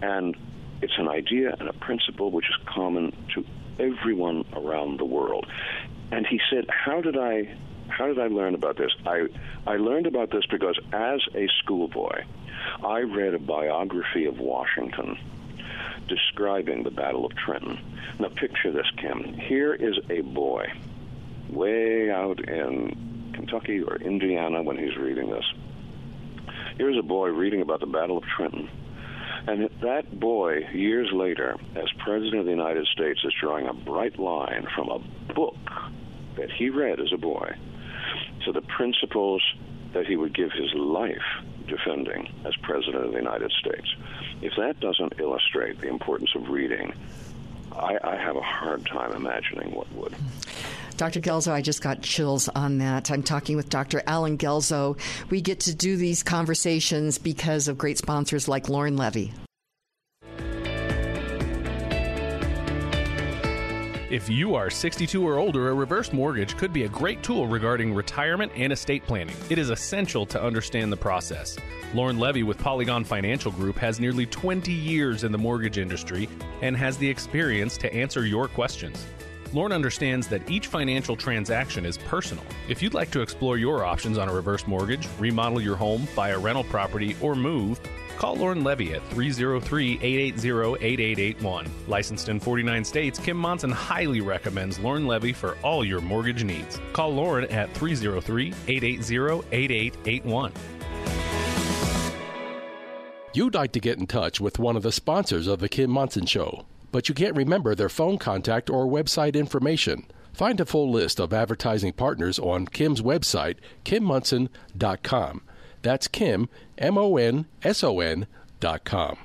and it's an idea and a principle which is common to everyone around the world. And he said, How did I how did I learn about this? I, I learned about this because as a schoolboy, I read a biography of Washington describing the Battle of Trenton. Now, picture this, Kim. Here is a boy way out in Kentucky or Indiana when he's reading this. Here's a boy reading about the Battle of Trenton. And that boy, years later, as President of the United States, is drawing a bright line from a book that he read as a boy to the principles that he would give his life defending as President of the United States. If that doesn't illustrate the importance of reading, I, I have a hard time imagining what would. Dr. Guelzo, I just got chills on that. I'm talking with Dr. Allen Guelzo. We get to do these conversations because of great sponsors like Lauren Levy. If you are 62 or older, a reverse mortgage could be a great tool regarding retirement and estate planning. It is essential to understand the process. Lauren Levy with Polygon Financial Group has nearly 20 years in the mortgage industry and has the experience to answer your questions. Lauren understands that each financial transaction is personal. If you'd like to explore your options on a reverse mortgage, remodel your home, buy a rental property, or move, Call Lauren Levy at 303 880 8881. Licensed in 49 states, Kim Monson highly recommends Lauren Levy for all your mortgage needs. Call Lauren at 303 880 8881. You'd like to get in touch with one of the sponsors of The Kim Monson Show, but you can't remember their phone contact or website information. Find a full list of advertising partners on Kim's website, kimmonson.com. That's Kim, M O N S O N dot com.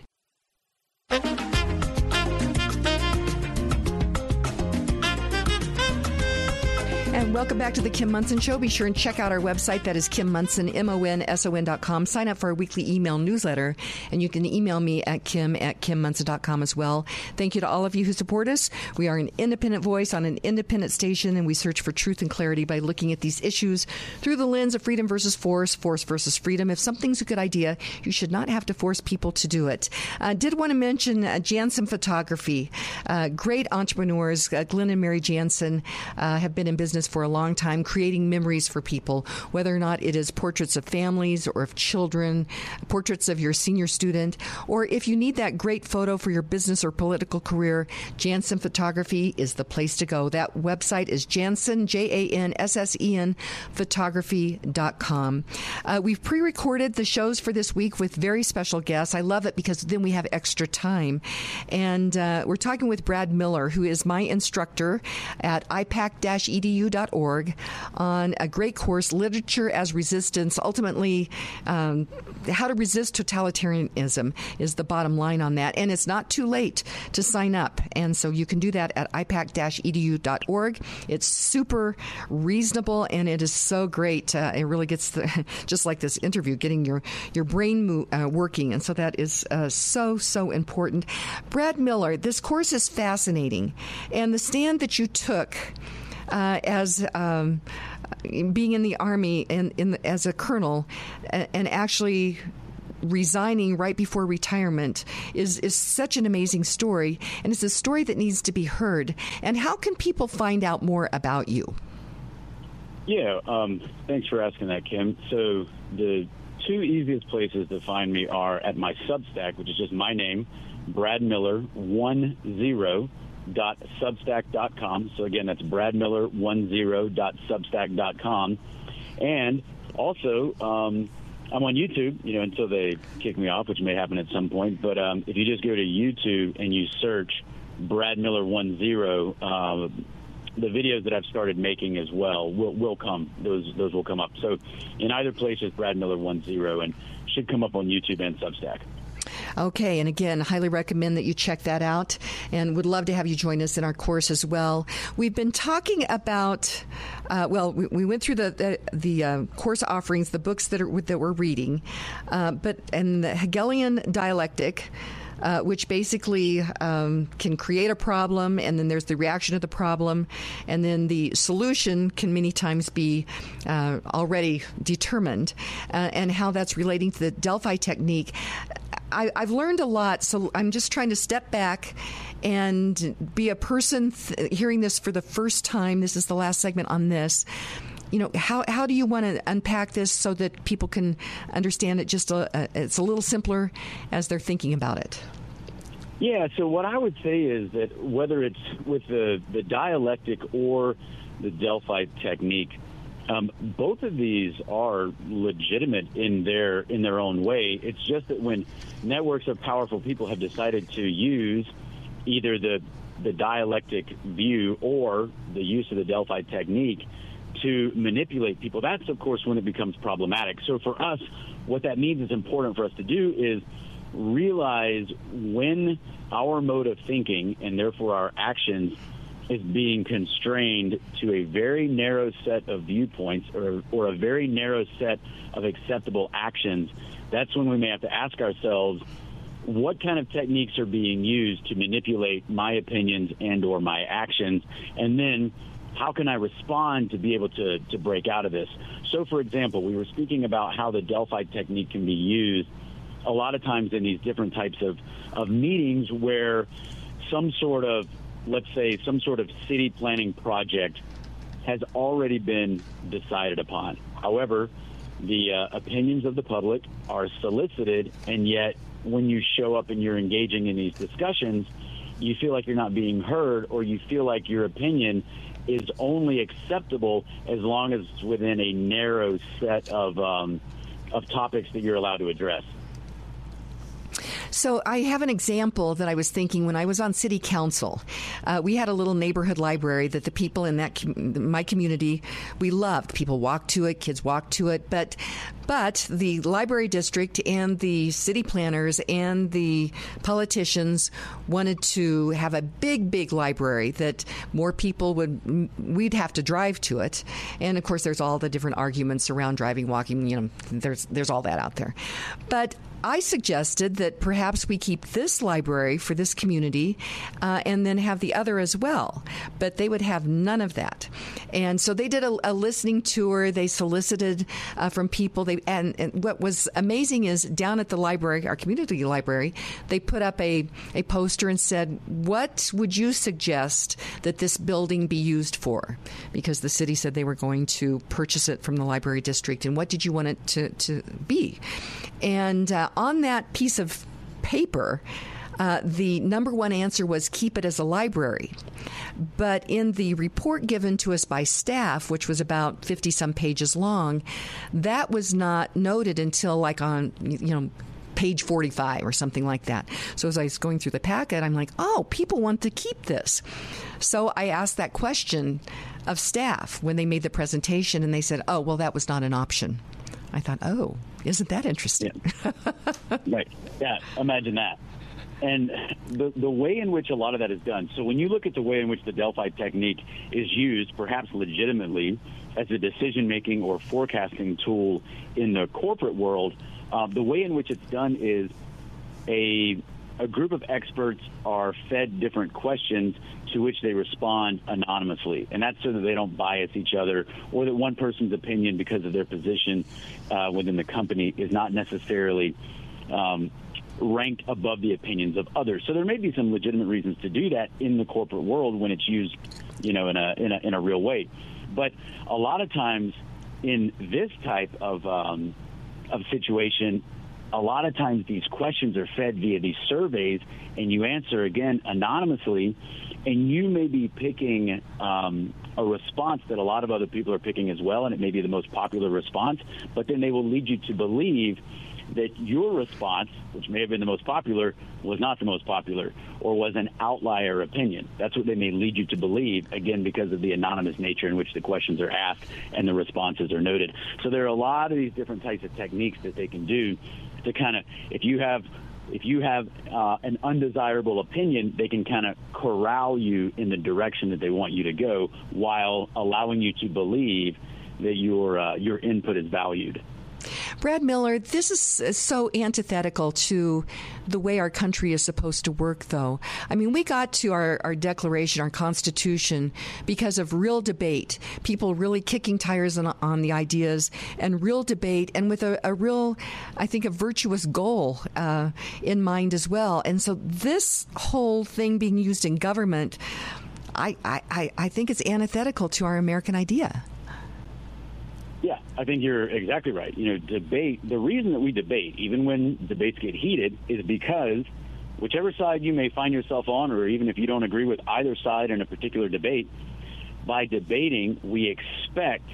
And welcome back to the Kim Monson Show. Be sure and check out our website. That is Kim Monson, M-O-N-S-O-N dot com. Sign up for our weekly email newsletter, and you can email me at kim at kimmonson.com as well. Thank you to all of you who support us. We are an independent voice on an independent station, and we search for truth and clarity by looking at these issues through the lens of freedom versus force, force versus freedom. If something's a good idea, you should not have to force people to do it. I uh, did want to mention uh, Janssen Photography. Uh, great entrepreneurs, uh, Glenn and Mary Janssen, uh, have been in business for a long time, creating memories for people, whether or not it is portraits of families or of children, portraits of your senior student, or if you need that great photo for your business or political career, Janssen Photography is the place to go. That website is Janssen, J A N S S E N, photography.com. Uh, we've pre recorded the shows for this week with very special guests. I love it because then we have extra time. And uh, we're talking with Brad Miller, who is my instructor at ipak-edu.com on a great course, Literature as Resistance. Ultimately, um, how to resist totalitarianism is the bottom line on that. And it's not too late to sign up. And so you can do that at ipak-edu.org. It's super reasonable and it is so great. Uh, it really gets the, just like this interview, getting your, your brain mo- uh, working. And so that is uh, so, so important. Brad Miller, this course is fascinating. And the stand that you took uh, as um, being in the army and in the, as a colonel, and actually resigning right before retirement is is such an amazing story, and it's a story that needs to be heard. And how can people find out more about you? Yeah, um, thanks for asking that, Kim. So the two easiest places to find me are at my Substack, which is just my name, Brad Miller one zero bradmiller10.substack.com. So again, that's bradmiller10.substack.com. And also, um, I'm on YouTube, you know, until they kick me off, which may happen at some point. But um, if you just go to YouTube and you search Brad Miller 10, uh, the videos that I've started making as well will, will come. Those those will come up. So in either place is Brad Miller 10 and should come up on YouTube and Substack. Okay, and again, highly recommend that you check that out and would love to have you join us in our course as well. We've been talking about, uh, well, we, we, went through the, the, the uh, course offerings, the books that, are, that we're reading, uh, but, and the Hegelian dialectic. Uh, which basically um, can create a problem, and then there's the reaction to the problem, and then the solution can many times be uh, already determined, uh, and how that's relating to the Delphi technique. I, have learned a lot, so I'm just trying to step back and be a person th- hearing this for the first time. This is the last segment on this. You know, how, how do you want to unpack this so that people can understand it just a, a, it's a little simpler as they're thinking about it? Yeah, so what I would say is that whether it's with the, the dialectic or the Delphi technique, um, both of these are legitimate in their in their own way. It's just that when networks of powerful people have decided to use either the the dialectic view or the use of the Delphi technique to manipulate people, that's of course when it becomes problematic. So for us, what that means is important for us to do is realize when our mode of thinking and therefore our actions is being constrained to a very narrow set of viewpoints or, or a very narrow set of acceptable actions, that's when we may have to ask ourselves what kind of techniques are being used to manipulate my opinions and or my actions and then how can I respond to be able to, to break out of this? So, for example, we were speaking about how the Delphi technique can be used a lot of times in these different types of, of meetings where some sort of, let's say, some sort of city planning project has already been decided upon. However, the uh, opinions of the public are solicited, and yet when you show up and you're engaging in these discussions, you feel like you're not being heard, or you feel like your opinion is only acceptable as long as it's within a narrow set of um, of topics that you're allowed to address. So I have an example that I was thinking when I was on city council. Uh, we had a little neighborhood library that the people in that com- my community we loved. People walked to it, kids walked to it, but but the library district and the city planners and the politicians wanted to have a big, big library that more people would, we'd have to drive to it. And of course, there's all the different arguments around driving, walking, you know, there's, there's all that out there. But I suggested that perhaps we keep this library for this community uh, and then have the other as well. But they would have none of that. And so they did a, a listening tour. They solicited uh, from people. They and, and, what was amazing is down at the library, our community library, they put up a, a poster and said, What would you suggest that this building be used for? Because the city said they were going to purchase it from the library district. And what did you want it to, to be? And uh, on that piece of paper, uh, the number one answer was keep it as a library. But in the report given to us by staff, which was about 50 some pages long, that was not noted until like on, you know, page 45 or something like that. So as I was going through the packet, I'm like, oh, people want to keep this. So I asked that question of staff when they made the presentation, and they said, oh, well, that was not an option. I thought, oh, isn't that interesting? Yeah. right. Yeah, imagine that. And the, the way in which a lot of that is done. So when you look at the way in which the Delphi technique is used, perhaps legitimately, as a decision making or forecasting tool in the corporate world, uh, the way in which it's done is a a group of experts are fed different questions to which they respond anonymously. And that's so that they don't bias each other or that one person's opinion, because of their position uh, within the company, is not necessarily um, ranked above the opinions of others. So there may be some legitimate reasons to do that in the corporate world when it's used, you know, in a in a, in a real way. But a lot of times in this type of um, of situation, a lot of times these questions are fed via these surveys, and you answer again anonymously, and you may be picking um, a response that a lot of other people are picking as well, and it may be the most popular response, but then they will lead you to believe that your response, which may have been the most popular, was not the most popular or was an outlier opinion. That's what they may lead you to believe, again, because of the anonymous nature in which the questions are asked and the responses are noted. So there are a lot of these different types of techniques that they can do to kind of, if you have if you have uh, an undesirable opinion, they can kind of corral you in the direction that they want you to go, while allowing you to believe that your uh, your input is valued. Brad Miller, this is so antithetical to the way our country is supposed to work, though. I mean, we got to our, our Declaration, our Constitution, because of real debate, people really kicking tires on, on the ideas, and real debate, and with a, a real, I think, a virtuous goal uh, in mind as well. And so, this whole thing being used in government, I, I, I think it's antithetical to our American idea. I think you're exactly right. You know, debate, the reason that we debate, even when debates get heated, is because whichever side you may find yourself on, or even if you don't agree with either side in a particular debate, by debating, we expect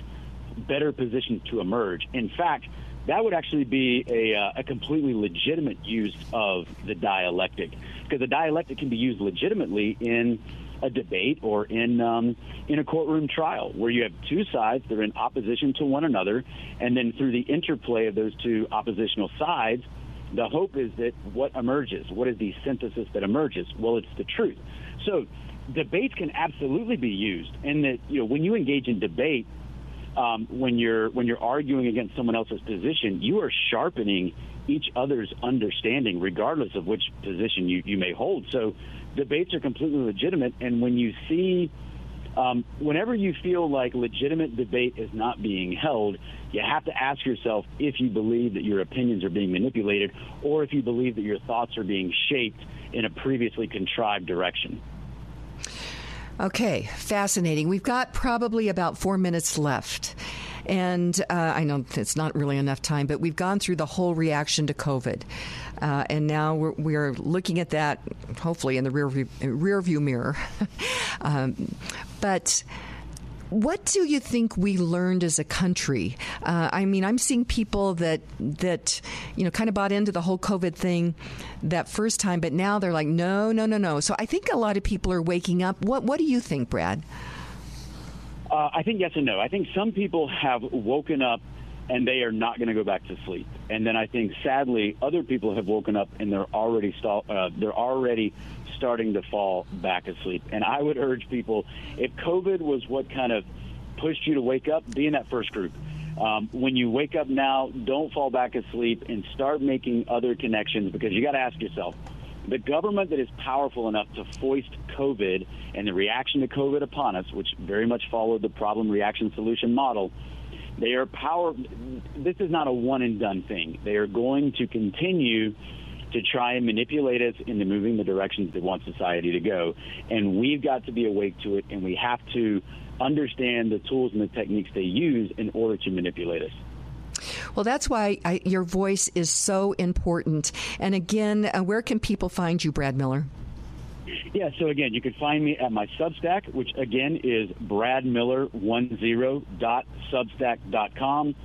better positions to emerge. In fact, that would actually be a, uh, a completely legitimate use of the dialectic, because the dialectic can be used legitimately in a debate or in um, in a courtroom trial where you have two sides that are in opposition to one another, and then through the interplay of those two oppositional sides, the hope is that what emerges, what is the synthesis that emerges? Well, it's the truth. So debates can absolutely be used, and that you know when you engage in debate, um, when you're when you're arguing against someone else's position, you are sharpening each other's understanding, regardless of which position you, you may hold. So debates are completely legitimate, and when you see um, whenever you feel like legitimate debate is not being held, you have to ask yourself if you believe that your opinions are being manipulated or if you believe that your thoughts are being shaped in a previously contrived direction. Okay, fascinating. We've got probably about four minutes left. And uh, I know it's not really enough time, but we've gone through the whole reaction to COVID. Uh, and now we're, we're, looking at that, hopefully, in the rear view, rear view mirror. um, but what do you think we learned as a country? Uh, I mean, I'm seeing people that that you know kind of bought into the whole COVID thing that first time, but now they're like, no, no, no, no. So I think a lot of people are waking up. What What do you think, Brad? Uh, I think yes and no. I think some people have woken up and they are not going to go back to sleep. And then I think sadly, other people have woken up and they're already stall, uh, they're already starting to fall back asleep. And I would urge people, if COVID was what kind of pushed you to wake up, be in that first group. Um, when you wake up now, don't fall back asleep and start making other connections because you got to ask yourself, the government that is powerful enough to foist COVID and the reaction to COVID upon us, which very much followed the problem reaction solution model, they are power. This is not a one and done thing. They are going to continue to try and manipulate us into moving the directions they want society to go. And we've got to be awake to it, and we have to understand the tools and the techniques they use in order to manipulate us. Well, that's why I, your voice is so important. And again, uh, where can people find you, Brad Miller? Yeah, so again, you can find me at my Substack, which again is bradmiller10.substack.com.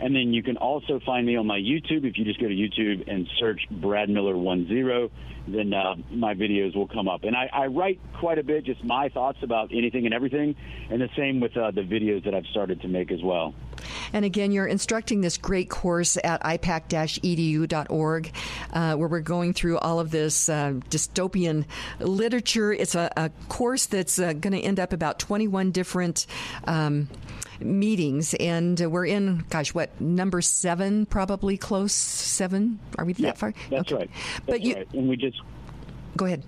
And then you can also find me on my YouTube. If you just go to YouTube and search Brad Miller 10, then uh, my videos will come up. And I, I, write quite a bit, just my thoughts about anything and everything. And the same with uh, the videos that I've started to make as well. And again, you're instructing this great course at ipak-edu.org, uh, where we're going through all of this uh, dystopian literature. It's a, a course that's uh, going to end up about 21 different. Um, meetings, and we're in, gosh, what number seven? Probably close seven. Are we that yeah, far? That's okay. right. That's but you, right. and we just go ahead.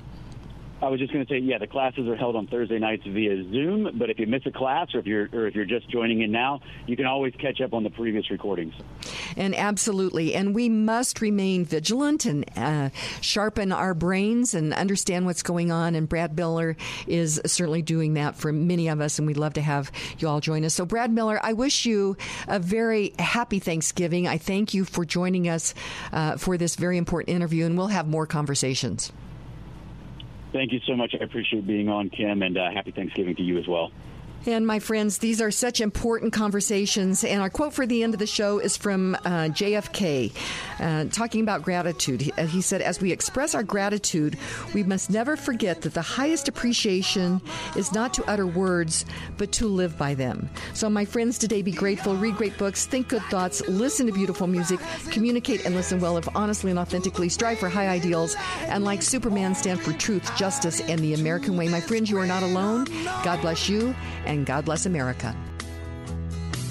I was just going to say, yeah, the classes are held on Thursday nights via Zoom. But if you miss a class, or if you're or if you're just joining in now, you can always catch up on the previous recordings. And absolutely, and we must remain vigilant and uh, sharpen our brains and understand what's going on. And Brad Miller is certainly doing that for many of us, and we'd love to have you all join us. So, Brad Miller, I wish you a very happy Thanksgiving. I thank you for joining us uh, for this very important interview, and we'll have more conversations. Thank you so much. I appreciate being on, Kim, and uh, happy Thanksgiving to you as well. And my friends, these are such important conversations. And our quote for the end of the show is from uh, JFK, uh, talking about gratitude. He, uh, he, said, As we express our gratitude, we must never forget that the highest appreciation is not to utter words, but to live by them. So, my friends, today be grateful, read great books, think good thoughts, listen to beautiful music, communicate and listen well, live honestly and authentically, strive for high ideals, and like Superman, stand for truth, justice, and the American way. My friends, you are not alone. God bless you. And and God bless America.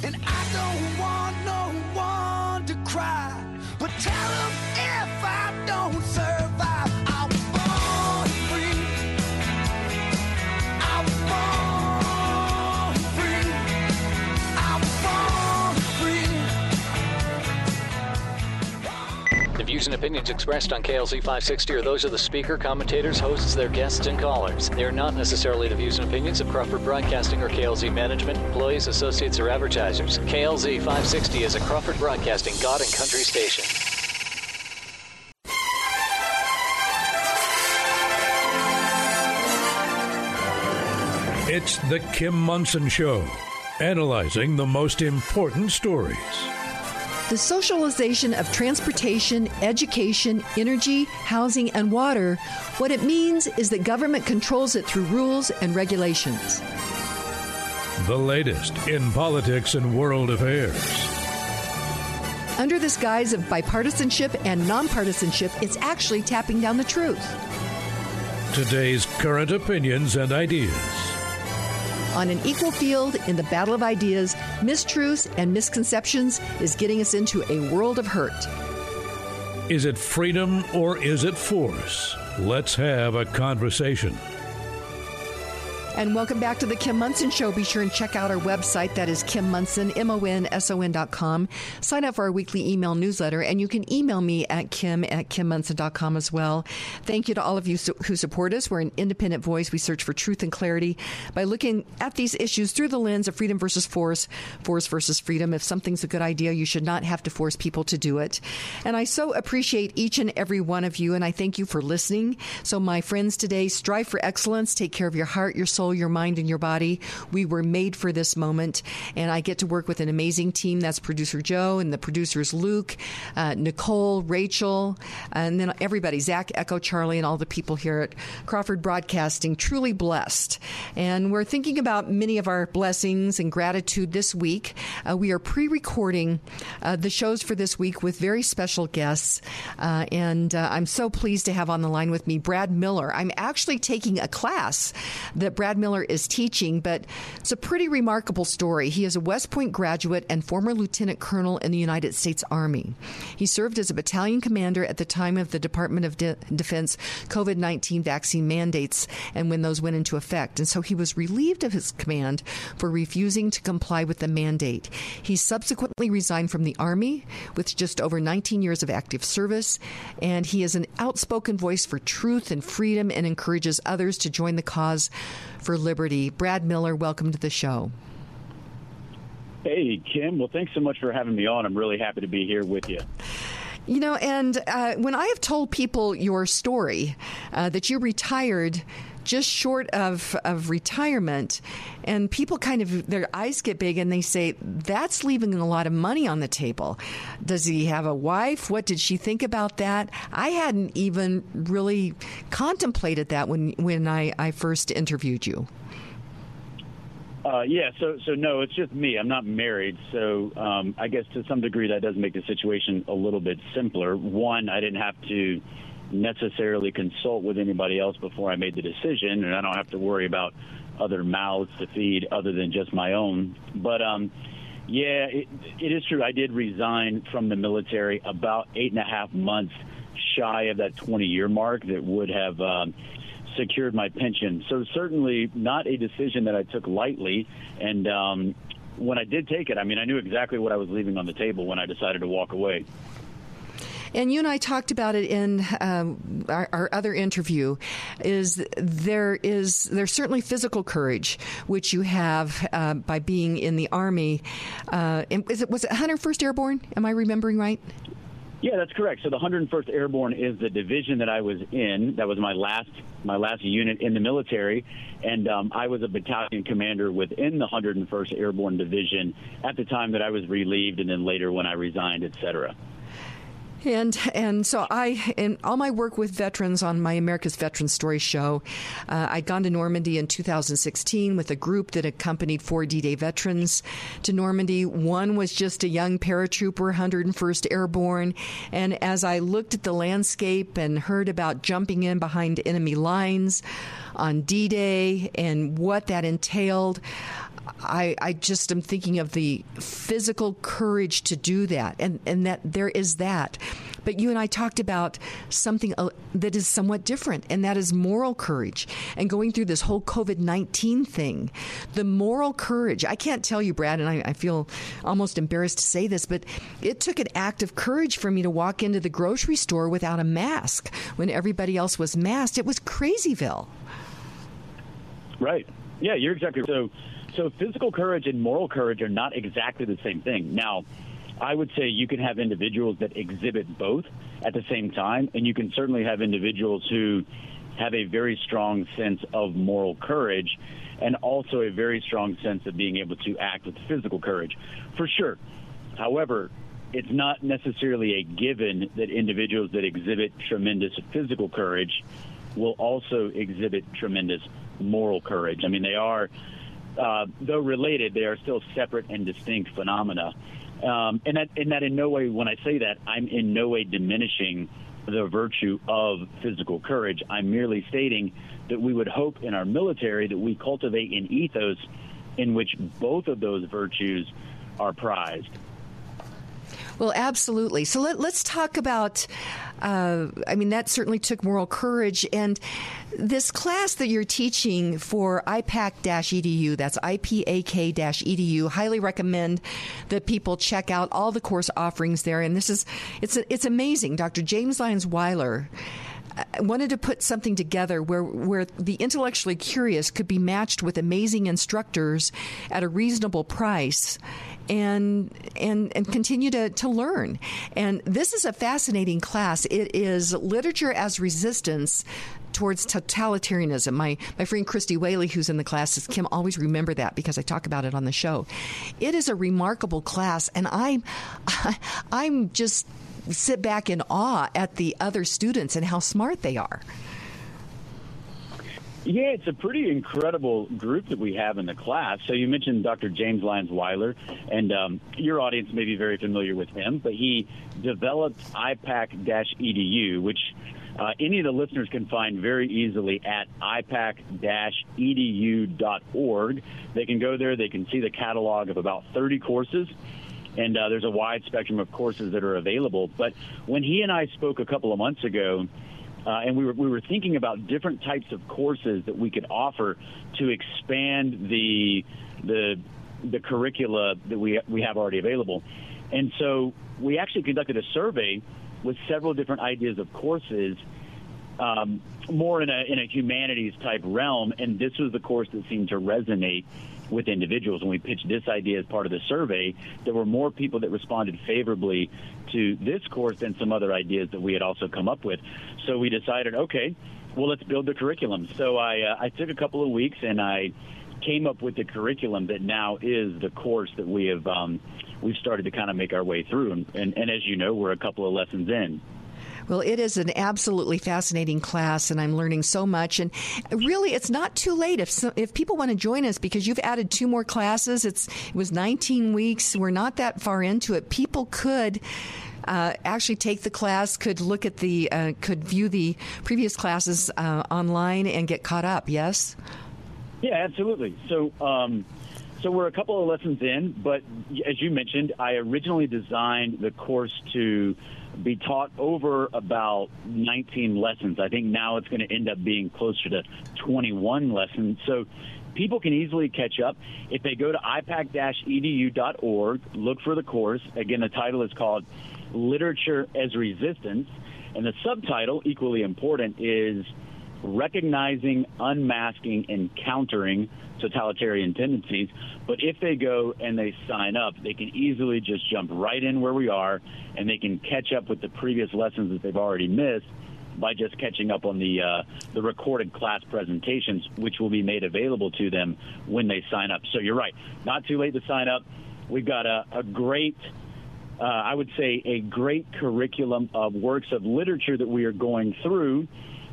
And I don't want no one to cry, but tell them if I don't survive. Views and opinions expressed on KLZ 560 are those of the speaker, commentators, hosts, their guests, and callers. They are not necessarily the views and opinions of Crawford Broadcasting or KLZ management, employees, associates, or advertisers. KLZ 560 is a Crawford Broadcasting God and Country station. It's the Kim Monson Show, analyzing the most important stories. The socialization of transportation, education, energy, housing, and water, what it means is that government controls it through rules and regulations. The latest in politics and world affairs. Under this guise of bipartisanship and nonpartisanship, it's actually tapping down the truth. Today's current opinions and ideas. On an equal field in the battle of ideas, mistruths and misconceptions is getting us into a world of hurt. Is it freedom or is it force? Let's have a conversation. And welcome back to the Kim Monson Show. Be sure and check out our website. That is Kim Monson, M O N S O N dot com. Sign up for our weekly email newsletter, and you can email me at kim at kimmonson.com as well. Thank you to all of you who support us. We're an independent voice. We search for truth and clarity by looking at these issues through the lens of freedom versus force, force versus freedom. If something's a good idea, you should not have to force people to do it. And I so appreciate each and every one of you, and I thank you for listening. So, my friends, today, strive for excellence. Take care of your heart, your soul, your mind, and your body. We were made for this moment, and I get to work with an amazing team. That's producer Joe and the producers Luke, uh, Nicole, Rachel, and then everybody Zach, Echo, Charlie, and all the people here at Crawford Broadcasting. Truly blessed. And we're thinking about many of our blessings and gratitude this week. Uh, we are pre recording uh, the shows for this week with very special guests. Uh, and uh, I'm so pleased to have on the line with me Brad Miller. I'm actually taking a class that Brad Miller is teaching, but it's a pretty remarkable story. He is a West Point graduate and former lieutenant colonel in the United States Army. He served as a battalion commander at the time of the Department of De- Defense COVID 19 vaccine mandates and when those went into effect. And so he was relieved of his command for refusing to comply with the mandate. He subsequently resigned from the Army with just over 19 years of active service, and he is an outspoken voice for truth and freedom and encourages others to join the cause for liberty. Brad Miller, welcome to the show. Hey, Kim. Well, thanks so much for having me on. I'm really happy to be here with you. You know, and uh, when I have told people your story, uh, that you retired just short of, of retirement, and people kind of, their eyes get big and they say, that's leaving a lot of money on the table. Does he have a wife? What did she think about that? I hadn't even really contemplated that when, when I, I first interviewed you. Uh, yeah, so so no, it's just me. I'm not married, so um, I guess to some degree that does make the situation a little bit simpler. One, I didn't have to necessarily consult with anybody else before I made the decision, and I don't have to worry about other mouths to feed other than just my own. But um, yeah, it, it is true. I did resign from the military about eight and a half months shy of that 20 year mark that would have. Um, secured my pension. So certainly not a decision that I took lightly. And um, when I did take it, I mean, I knew exactly what I was leaving on the table when I decided to walk away. And you and I talked about it in um, our, our, other interview. Is there is there's certainly physical courage which you have uh, by being in the army. Uh, is it was it 101st Airborne? Am I remembering right? Yeah, that's correct. So the 101st Airborne is the division that I was in. That was my last my last unit in the military, and um, I was a battalion commander within the 101st Airborne Division at the time that I was relieved, and then later when I resigned, et cetera. And and so I, in all my work with veterans on my America's Veteran Story show, uh, I'd gone to Normandy in 2016 with a group that accompanied four D-Day veterans to Normandy. One was just a young paratrooper, 101st Airborne, and as I looked at the landscape and heard about jumping in behind enemy lines on D-Day and what that entailed. I, I just am thinking of the physical courage to do that, and, and that there is that. But you and I talked about something uh, that is somewhat different, and that is moral courage. And going through this whole COVID 19 thing, the moral courage, I can't tell you, Brad, and I, I feel almost embarrassed to say this, but it took an act of courage for me to walk into the grocery store without a mask when everybody else was masked. It was crazyville. Right. Yeah, you're exactly so so physical courage and moral courage are not exactly the same thing. Now, I would say you can have individuals that exhibit both at the same time, and you can certainly have individuals who have a very strong sense of moral courage and also a very strong sense of being able to act with physical courage, for sure. However, it's not necessarily a given that individuals that exhibit tremendous physical courage will also exhibit tremendous moral courage. I mean, they are uh, though related, they are still separate and distinct phenomena. Um, and that, and that in no way, when I say that, I'm in no way diminishing the virtue of physical courage. I'm merely stating that we would hope in our military that we cultivate an ethos in which both of those virtues are prized. Well, absolutely. So let, us talk about. Uh, I mean, that certainly took moral courage. And this class that you're teaching for IPAK-EDU, that's IPAK-EDU, highly recommend that people check out all the course offerings there. And this is it's it's amazing. Dr. James Lyons Weiler wanted to put something together where, where the intellectually curious could be matched with amazing instructors at a reasonable price and and and continue to, to learn. And this is a fascinating class. It is literature as resistance towards totalitarianism. My my friend Christy Whaley, who's in the class, says, Kim, always remember that because I talk about it on the show. It is a remarkable class, and I'm I'm just sit back in awe at the other students and how smart they are. Yeah, it's a pretty incredible group that we have in the class. So you mentioned Dr. James Lyons Weiler, and um, your audience may be very familiar with him, but he developed IPAK-EDU, which uh, any of the listeners can find very easily at ipak-edu.org. They can go there, they can see the catalog of about 30 courses and uh, there's a wide spectrum of courses that are available. But when he and I spoke a couple of months ago, uh, and we were we were thinking about different types of courses that we could offer to expand the the the curricula that we we have already available, and so we actually conducted a survey with several different ideas of courses. Um, more in a in a humanities type realm, and this was the course that seemed to resonate with individuals. When we pitched this idea as part of the survey, there were more people that responded favorably to this course than some other ideas that we had also come up with. So we decided, okay, well, let's build the curriculum. So I, uh, I took a couple of weeks and I came up with the curriculum that now is the course that we have um, we've started to kind of make our way through. And, and, and as you know, we're a couple of lessons in. Well, it is an absolutely fascinating class, and I'm learning so much. And really, it's not too late if so, if people want to join us because you've added two more classes. It's it was 19 weeks. We're not that far into it. People could. Uh, actually take the class, could look at the, uh, could view the previous classes uh, online and get caught up. Yes. Yeah, absolutely. So, um, so we're a couple of lessons in, but as you mentioned, I originally designed the course to be taught over about 19 lessons. I think now it's going to end up being closer to 21 lessons. So people can easily catch up. If they go to ipak-edu.org, look for the course. Again, the title is called Literature as Resistance. And the subtitle, equally important, is recognizing, unmasking, and countering totalitarian tendencies. But if they go and they sign up, they can easily just jump right in where we are and they can catch up with the previous lessons that they've already missed by just catching up on the uh, the recorded class presentations, which will be made available to them when they sign up. So you're right, not too late to sign up. We've got a, a great, uh, I would say, a great curriculum of works of literature that we are going through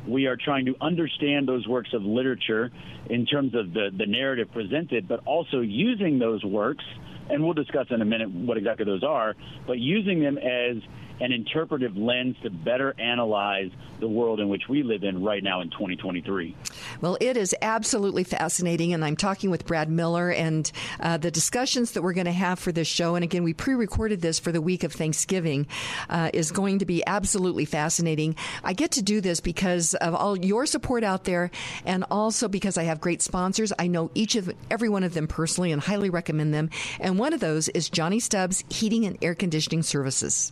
we are trying to understand those works of literature in terms of the, the narrative presented, but also using those works, and we'll discuss in a minute what exactly those are, but using them as an interpretive lens to better analyze the world in which we live in right now in 2023. Well, it is absolutely fascinating, and I'm talking with Brad Miller and uh, the discussions that we're going to have for this show. And again, we pre-recorded this for the week of Thanksgiving. Uh, is going to be absolutely fascinating. I get to do this because of all your support out there, and also because I have great sponsors. I know each of every one of them personally, and highly recommend them. And one of those is Johnny Stubbs Heating and Air Conditioning Services.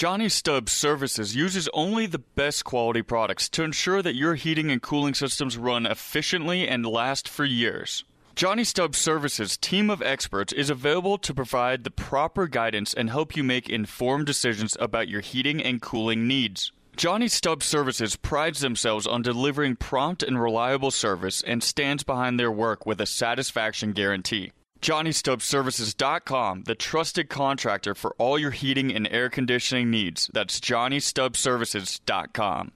Johnny Stubbs Services uses only the best quality products to ensure that your heating and cooling systems run efficiently and last for years. Johnny Stubbs Services team of experts is available to provide the proper guidance and help you make informed decisions about your heating and cooling needs. Johnny Stubbs Services prides themselves on delivering prompt and reliable service and stands behind their work with a satisfaction guarantee. JohnnyStubbsServices.com, the trusted contractor for all your heating and air conditioning needs. That's JohnnyStubbsServices.com.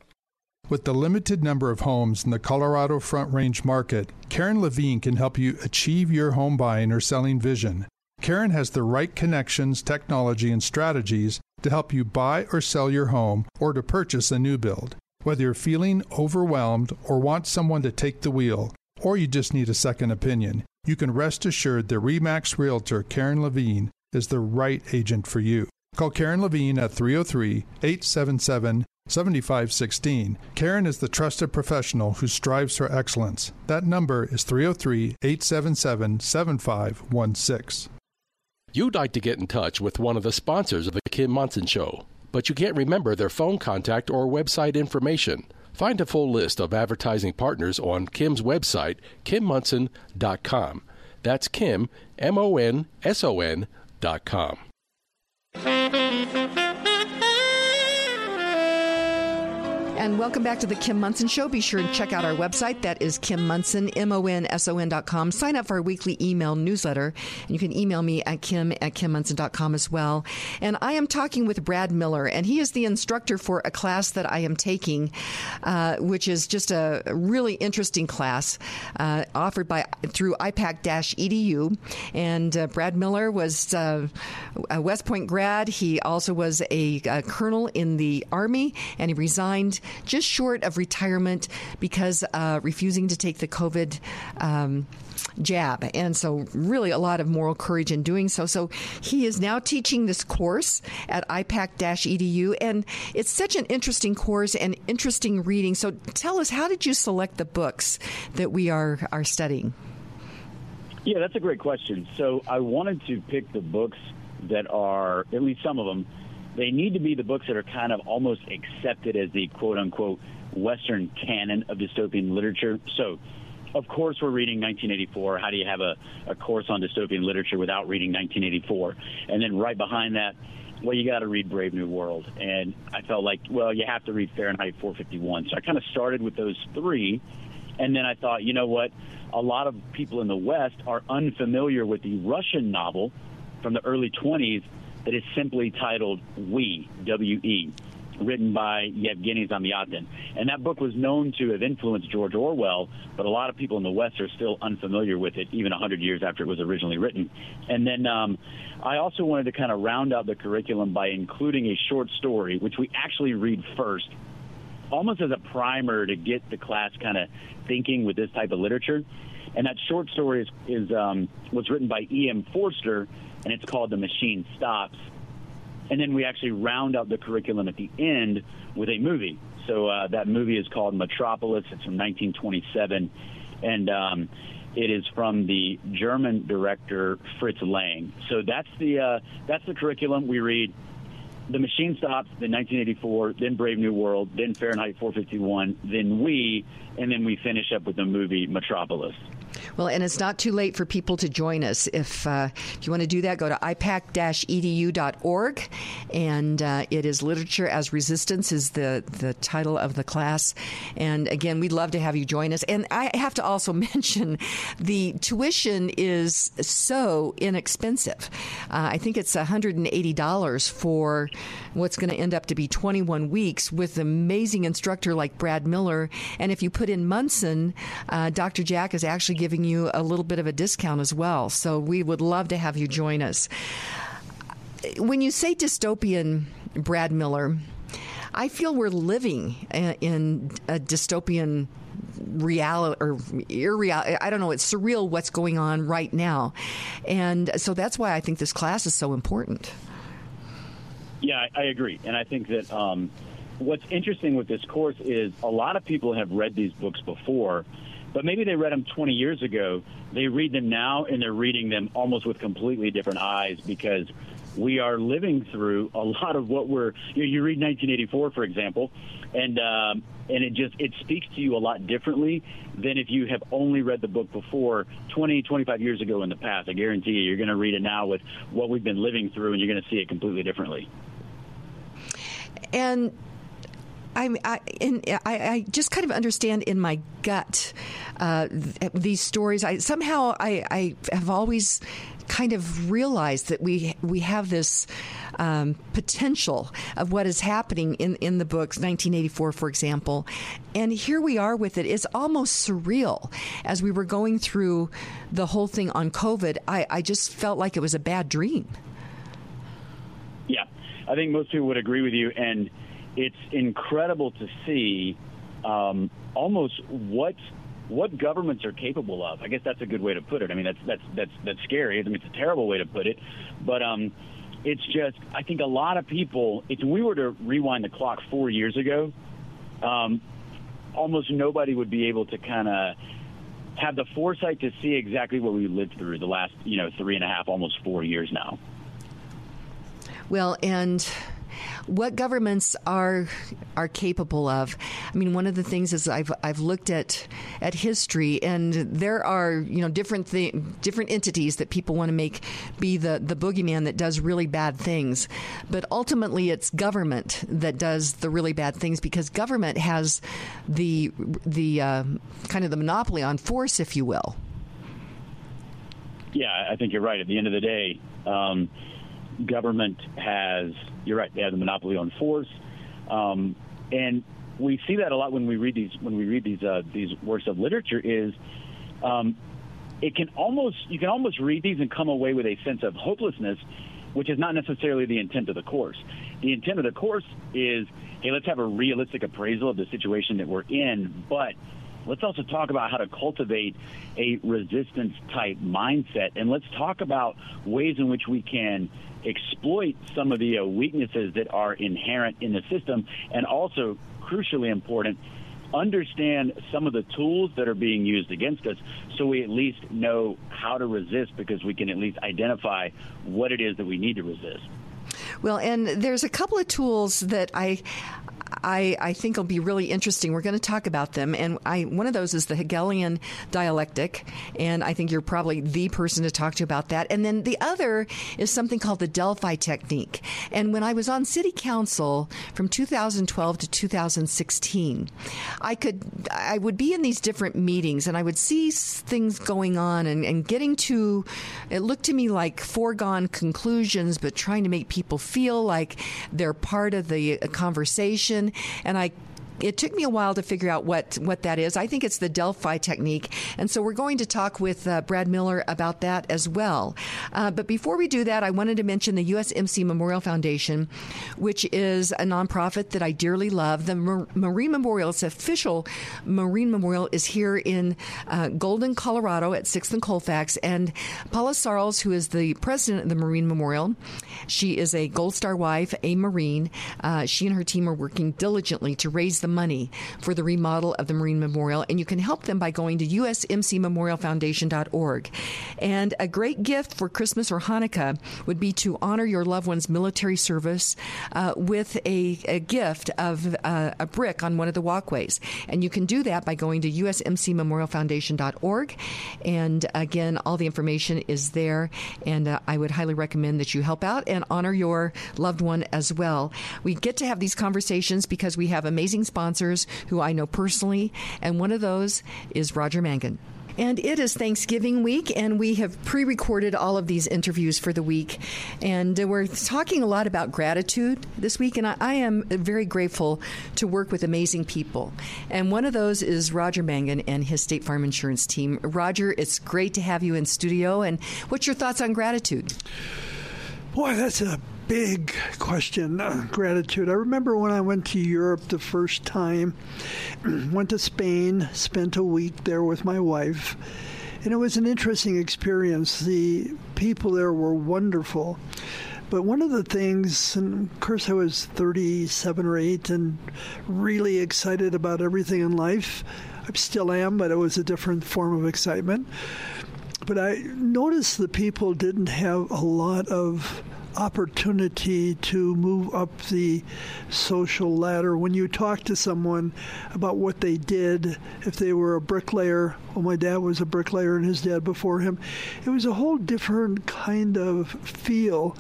With the limited number of homes in the Colorado Front Range market, Karen Levine can help you achieve your home buying or selling vision. Karen has the right connections, technology, and strategies to help you buy or sell your home or to purchase a new build. Whether you're feeling overwhelmed or want someone to take the wheel, or you just need a second opinion, you can rest assured that REMAX Realtor Karen Levine is the right agent for you. Call Karen Levine at 303 877 7516. Karen is the trusted professional who strives for excellence. That number is 303 877 7516. You'd like to get in touch with one of the sponsors of the Kim Monson Show, but you can't remember their phone contact or website information. Find a full list of advertising partners on Kim's website, kimmonson.com. That's Kim, M O N S O N And welcome back to the Kim Monson Show. Be sure and check out our website. That is Kim Monson, M-O-N-S-O-N dot com. Sign up for our weekly email newsletter. And you can email me at kim at kimmonson.com as well. And I am talking with Brad Miller, and he is the instructor for a class that I am taking, uh, which is just a really interesting class uh, offered by through IPAK-EDU. And uh, Brad Miller was uh, a West Point grad. He also was a, a colonel in the Army, and he resigned just short of retirement because uh, refusing to take the COVID. Um, jab. And so, really, a lot of moral courage in doing so. So, he is now teaching this course at IPAK edu. And it's such an interesting course and interesting reading. So, tell us, how did you select the books that we are, are studying? Yeah, that's a great question. So, I wanted to pick the books that are, at least some of them, they need to be the books that are kind of almost accepted as the quote unquote Western canon of dystopian literature. So, of course, we're reading 1984. How do you have a, a course on dystopian literature without reading 1984? And then right behind that, well, you got to read Brave New World. And I felt like, well, you have to read Fahrenheit 451. So I kind of started with those three. And then I thought, you know what? A lot of people in the West are unfamiliar with the Russian novel from the early 20s that is simply titled We, W-E, written by Yevgeny Zamyatin. And that book was known to have influenced George Orwell, but a lot of people in the West are still unfamiliar with it, even 100 years after it was originally written. And then um, I also wanted to kind of round out the curriculum by including a short story, which we actually read first, almost as a primer to get the class kind of thinking with this type of literature. And that short story is, is um, was written by E.M. Forster, and it's called The Machine Stops. And then we actually round out the curriculum at the end with a movie. So uh, that movie is called Metropolis. It's from 1927, and um, it is from the German director Fritz Lang. So that's the uh, that's the curriculum we read. The Machine Stops, then 1984, then Brave New World, then Fahrenheit 451, then We, and then we finish up with the movie Metropolis. Well, and it's not too late for people to join us. If, uh, if you want to do that, go to ipak-edu.org, and uh, it is Literature as Resistance is the, the title of the class. And again, we'd love to have you join us. And I have to also mention the tuition is so inexpensive. Uh, I think it's $180 for what's going to end up to be 21 weeks with an amazing instructor like Brad Miller. And if you put in Monson, uh, Dr. Jack is actually giving you a little bit of a discount as well. So we would love to have you join us. When you say dystopian, Brad Miller, I feel we're living in a dystopian reality or irreal. I don't know. It's surreal what's going on right now, and so that's why I think this class is so important. Yeah, I, agree, and I think that um, what's interesting with this course is a lot of people have read these books before, but maybe they read them 20 years ago. They read them now, and they're reading them almost with completely different eyes because we are living through a lot of what we're. You, know, you read 1984, for example, and um, and it just it speaks to you a lot differently than if you have only read the book before 20, 25 years ago in the past. I guarantee you, you're going to read it now with what we've been living through, and you're going to see it completely differently. And I, I, I, I, just kind of understand in my gut uh, these stories. I somehow I, I have always kind of realized that we we have this um, potential of what is happening in in the books 1984 for example. And here we are with it. It's almost surreal. As we were going through the whole thing on covid i, I just felt like it was a bad dream. Yeah. I think most people would agree with you, and it's incredible to see um, almost what what governments are capable of. I guess that's a good way to put it. I mean, that's that's that's that's scary. I mean, it's a terrible way to put it, but um, it's just I think a lot of people. If we were to rewind the clock four years ago, um, almost nobody would be able to kind of have the foresight to see exactly what we lived through the last you know three and a half, almost four years now. Well, and what governments are are capable of. I mean, one of the things is I've I've looked at at history, and there are you know different different entities that people want to make be the the boogeyman that does really bad things, but ultimately it's government that does the really bad things because government has the the uh, kind of the monopoly on force, if you will. Yeah, I think you're right. At the end of the day. Um, government has, you're right, they have the monopoly on force. Um, and we see that a lot when we read these when we read these uh, these works of literature is um, it can almost you can almost read these and come away with a sense of hopelessness, which is not necessarily the intent of the course. The intent of the course is, hey, let's have a realistic appraisal of the situation that we're in, but let's also talk about how to cultivate a resistance type mindset, and let's talk about ways in which we can exploit some of the uh, weaknesses that are inherent in the system, and also, crucially important, understand some of the tools that are being used against us so we at least know how to resist because we can at least identify what it is that we need to resist. Well, and there's a couple of tools that I I, I think will be really interesting. We're going to talk about them, and I one of those is the Hegelian dialectic, and I think you're probably the person to talk to about that. And then the other is something called the Delphi technique. And when I was on City Council from 2012 to 2016, I could I would be in these different meetings, and I would see things going on, and, and getting to it looked to me like foregone conclusions, but trying to make people feel like they're part of the uh, conversation and I it took me a while to figure out what, what that is. I think it's the Delphi technique. And so we're going to talk with uh, Brad Miller about that as well. Uh, but before we do that, I wanted to mention the USMC Memorial Foundation, which is a nonprofit that I dearly love. The Mar- Marine Memorial, its official Marine Memorial, is here in uh, Golden, Colorado at 6th and Colfax. And Paula Sarles, who is the president of the Marine Memorial, she is a Gold Star wife, a Marine. Uh, she and her team are working diligently to raise the money for the remodel of the Marine Memorial, and you can help them by going to usmcmemorialfoundation.org. And a great gift for Christmas or Hanukkah would be to honor your loved one's military service uh, with a, a, gift of uh, a brick on one of the walkways. And you can do that by going to usmcmemorialfoundation.org. And again, all the information is there, and uh, I would highly recommend that you help out and honor your loved one as well. We get to have these conversations because we have amazing sponsors who I know personally, and one of those is Roger Mangan. And it is Thanksgiving week, and we have pre recorded all of these interviews for the week. And we're talking a lot about gratitude this week, and I, I, am very grateful to work with amazing people. And one of those is Roger Mangan and his State Farm Insurance team. Roger, it's great to have you in studio. And what's your thoughts on gratitude? Boy, that's a big question uh, gratitude. I remember when I went to Europe the first time, went to Spain, spent a week there with my wife, and it was an interesting experience. The people there were wonderful. But one of the things, and of course, I was 37 or 8 and really excited about everything in life. I still am, but it was a different form of excitement. But I noticed the people didn't have a lot of opportunity to move up the social ladder. When you talk to someone about what they did, if they were a bricklayer, well, my dad was a bricklayer and his dad before him, it was a whole different kind of feel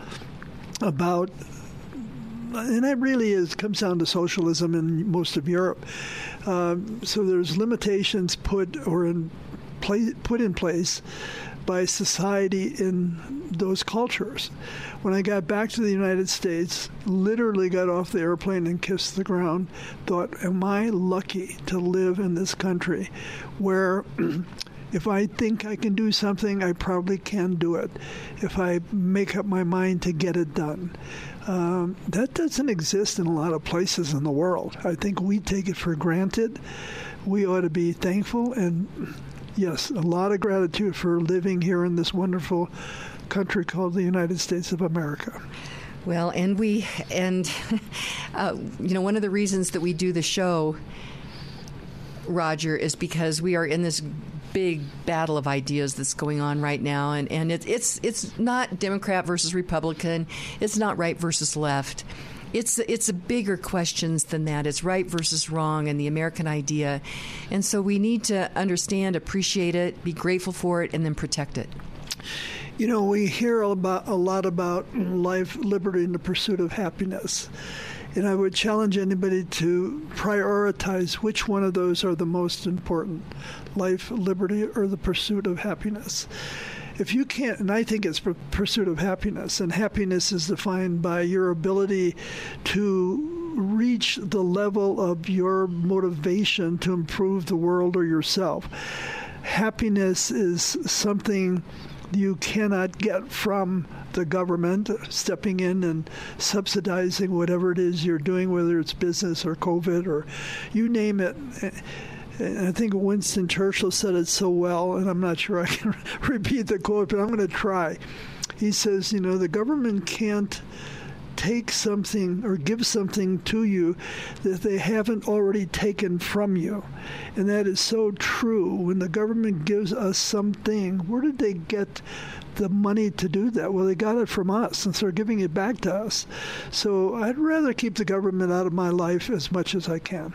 about and that really is comes down to socialism in most of Europe. Um, so there's limitations put or in play, put in place by society in those cultures. When I got back to the United States, literally got off the airplane and kissed the ground, thought, am I lucky to live in this country where If I think I can do something, I probably can do it. If I make up my mind to get it done. Um, that doesn't exist in a lot of places in the world. I think we take it for granted. We ought to be thankful and, yes, a lot of gratitude for living here in this wonderful country called the United States of America. Well, and we, and, uh, you know, one of the reasons that we do the show, Roger, is because we are in this big battle of ideas that's going on right now, and, and it, it's it's not Democrat versus Republican, it's not right versus left. It's it's bigger questions than that. It's right versus wrong and the American idea, and so we need to understand, appreciate it, be grateful for it, and then protect it. You know, we hear about a lot about life, liberty, and the pursuit of happiness. And I would challenge anybody to prioritize which one of those are the most important life, liberty, or the pursuit of happiness. If you can't, and I think it's pursuit of happiness, and happiness is defined by your ability to reach the level of your motivation to improve the world or yourself. Happiness is something you cannot get from the government stepping in and subsidizing whatever it is you're doing, whether it's business or COVID or you name it. I think Winston Churchill said it so well, and I'm not sure I can repeat the quote, but I'm going to try. He says, you know, the government can't take something or give something to you that they haven't already taken from you. And that is so true. When the government gives us something, where did they get the money to do that? Well, they got it from us, and so they're giving it back to us. So I'd rather keep the government out of my life as much as I can.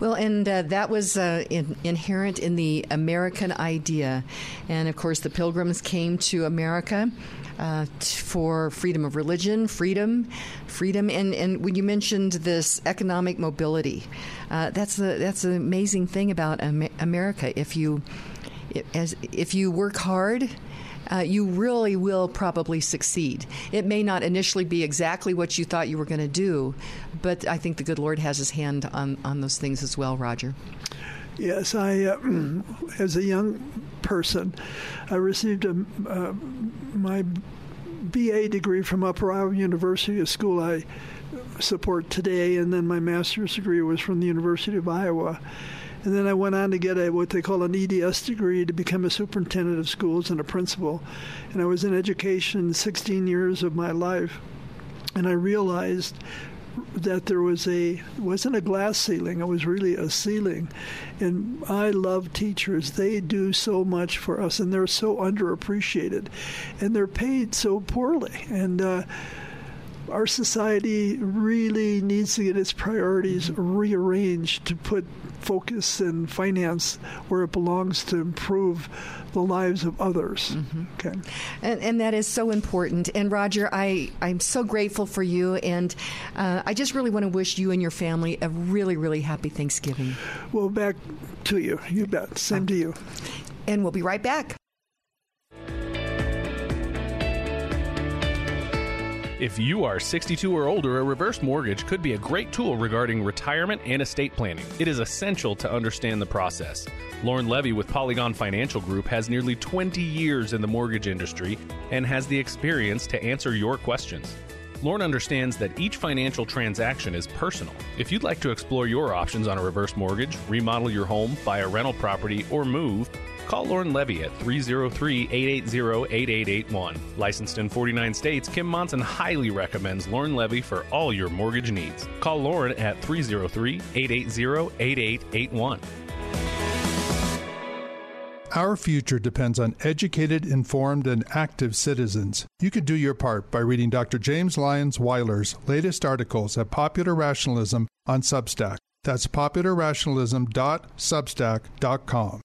Well, and uh, that was uh, in, inherent in the American idea. And of course, the pilgrims came to America uh, for freedom of religion, freedom, freedom, and, and when you mentioned this economic mobility, uh, that's the that's the amazing thing about America. If you as if you work hard. Uh, you really will probably succeed. It may not initially be exactly what you thought you were going to do, but I think the good Lord has His hand on, on those things as well, Roger. Yes, I, uh, as a young person, I received a, uh, my BA degree from Upper Iowa University, a school I support today, and then my master's degree was from the University of Iowa. And then I went on to get a what they call an EDS degree to become a superintendent of schools and a principal. And I was in education 16 years of my life. And I realized that there was a wasn't a glass ceiling it was really a ceiling and i love teachers they do so much for us and they're so underappreciated and they're paid so poorly and uh, our society really needs to get its priorities rearranged to put focus and finance where it belongs to improve the lives of others. Mm-hmm. Okay, and, and, that is so important. And Roger, I I'm so grateful for you, and uh, I just really want to wish you and your family a really really happy Thanksgiving. Well, back to you. You bet. Same to you. And we'll be right back. If you are 62 or older, a reverse mortgage could be a great tool regarding retirement and estate planning. It is essential to understand the process. Lauren Levy with Polygon Financial Group has nearly 20 years in the mortgage industry and has the experience to answer your questions. Lauren understands that each financial transaction is personal. If you'd like to explore your options on a reverse mortgage, remodel your home, buy a rental property, or move, Call Lauren Levy at 303 880 8881. Licensed in 49 states, Kim Monson highly recommends Lauren Levy for all your mortgage needs. Call Lauren at 303 880 8881. Our future depends on educated, informed, and active citizens. You can do your part by reading Dr. James Lyons Weiler's latest articles at Popular Rationalism on Substack. That's popularrationalism.substack.com.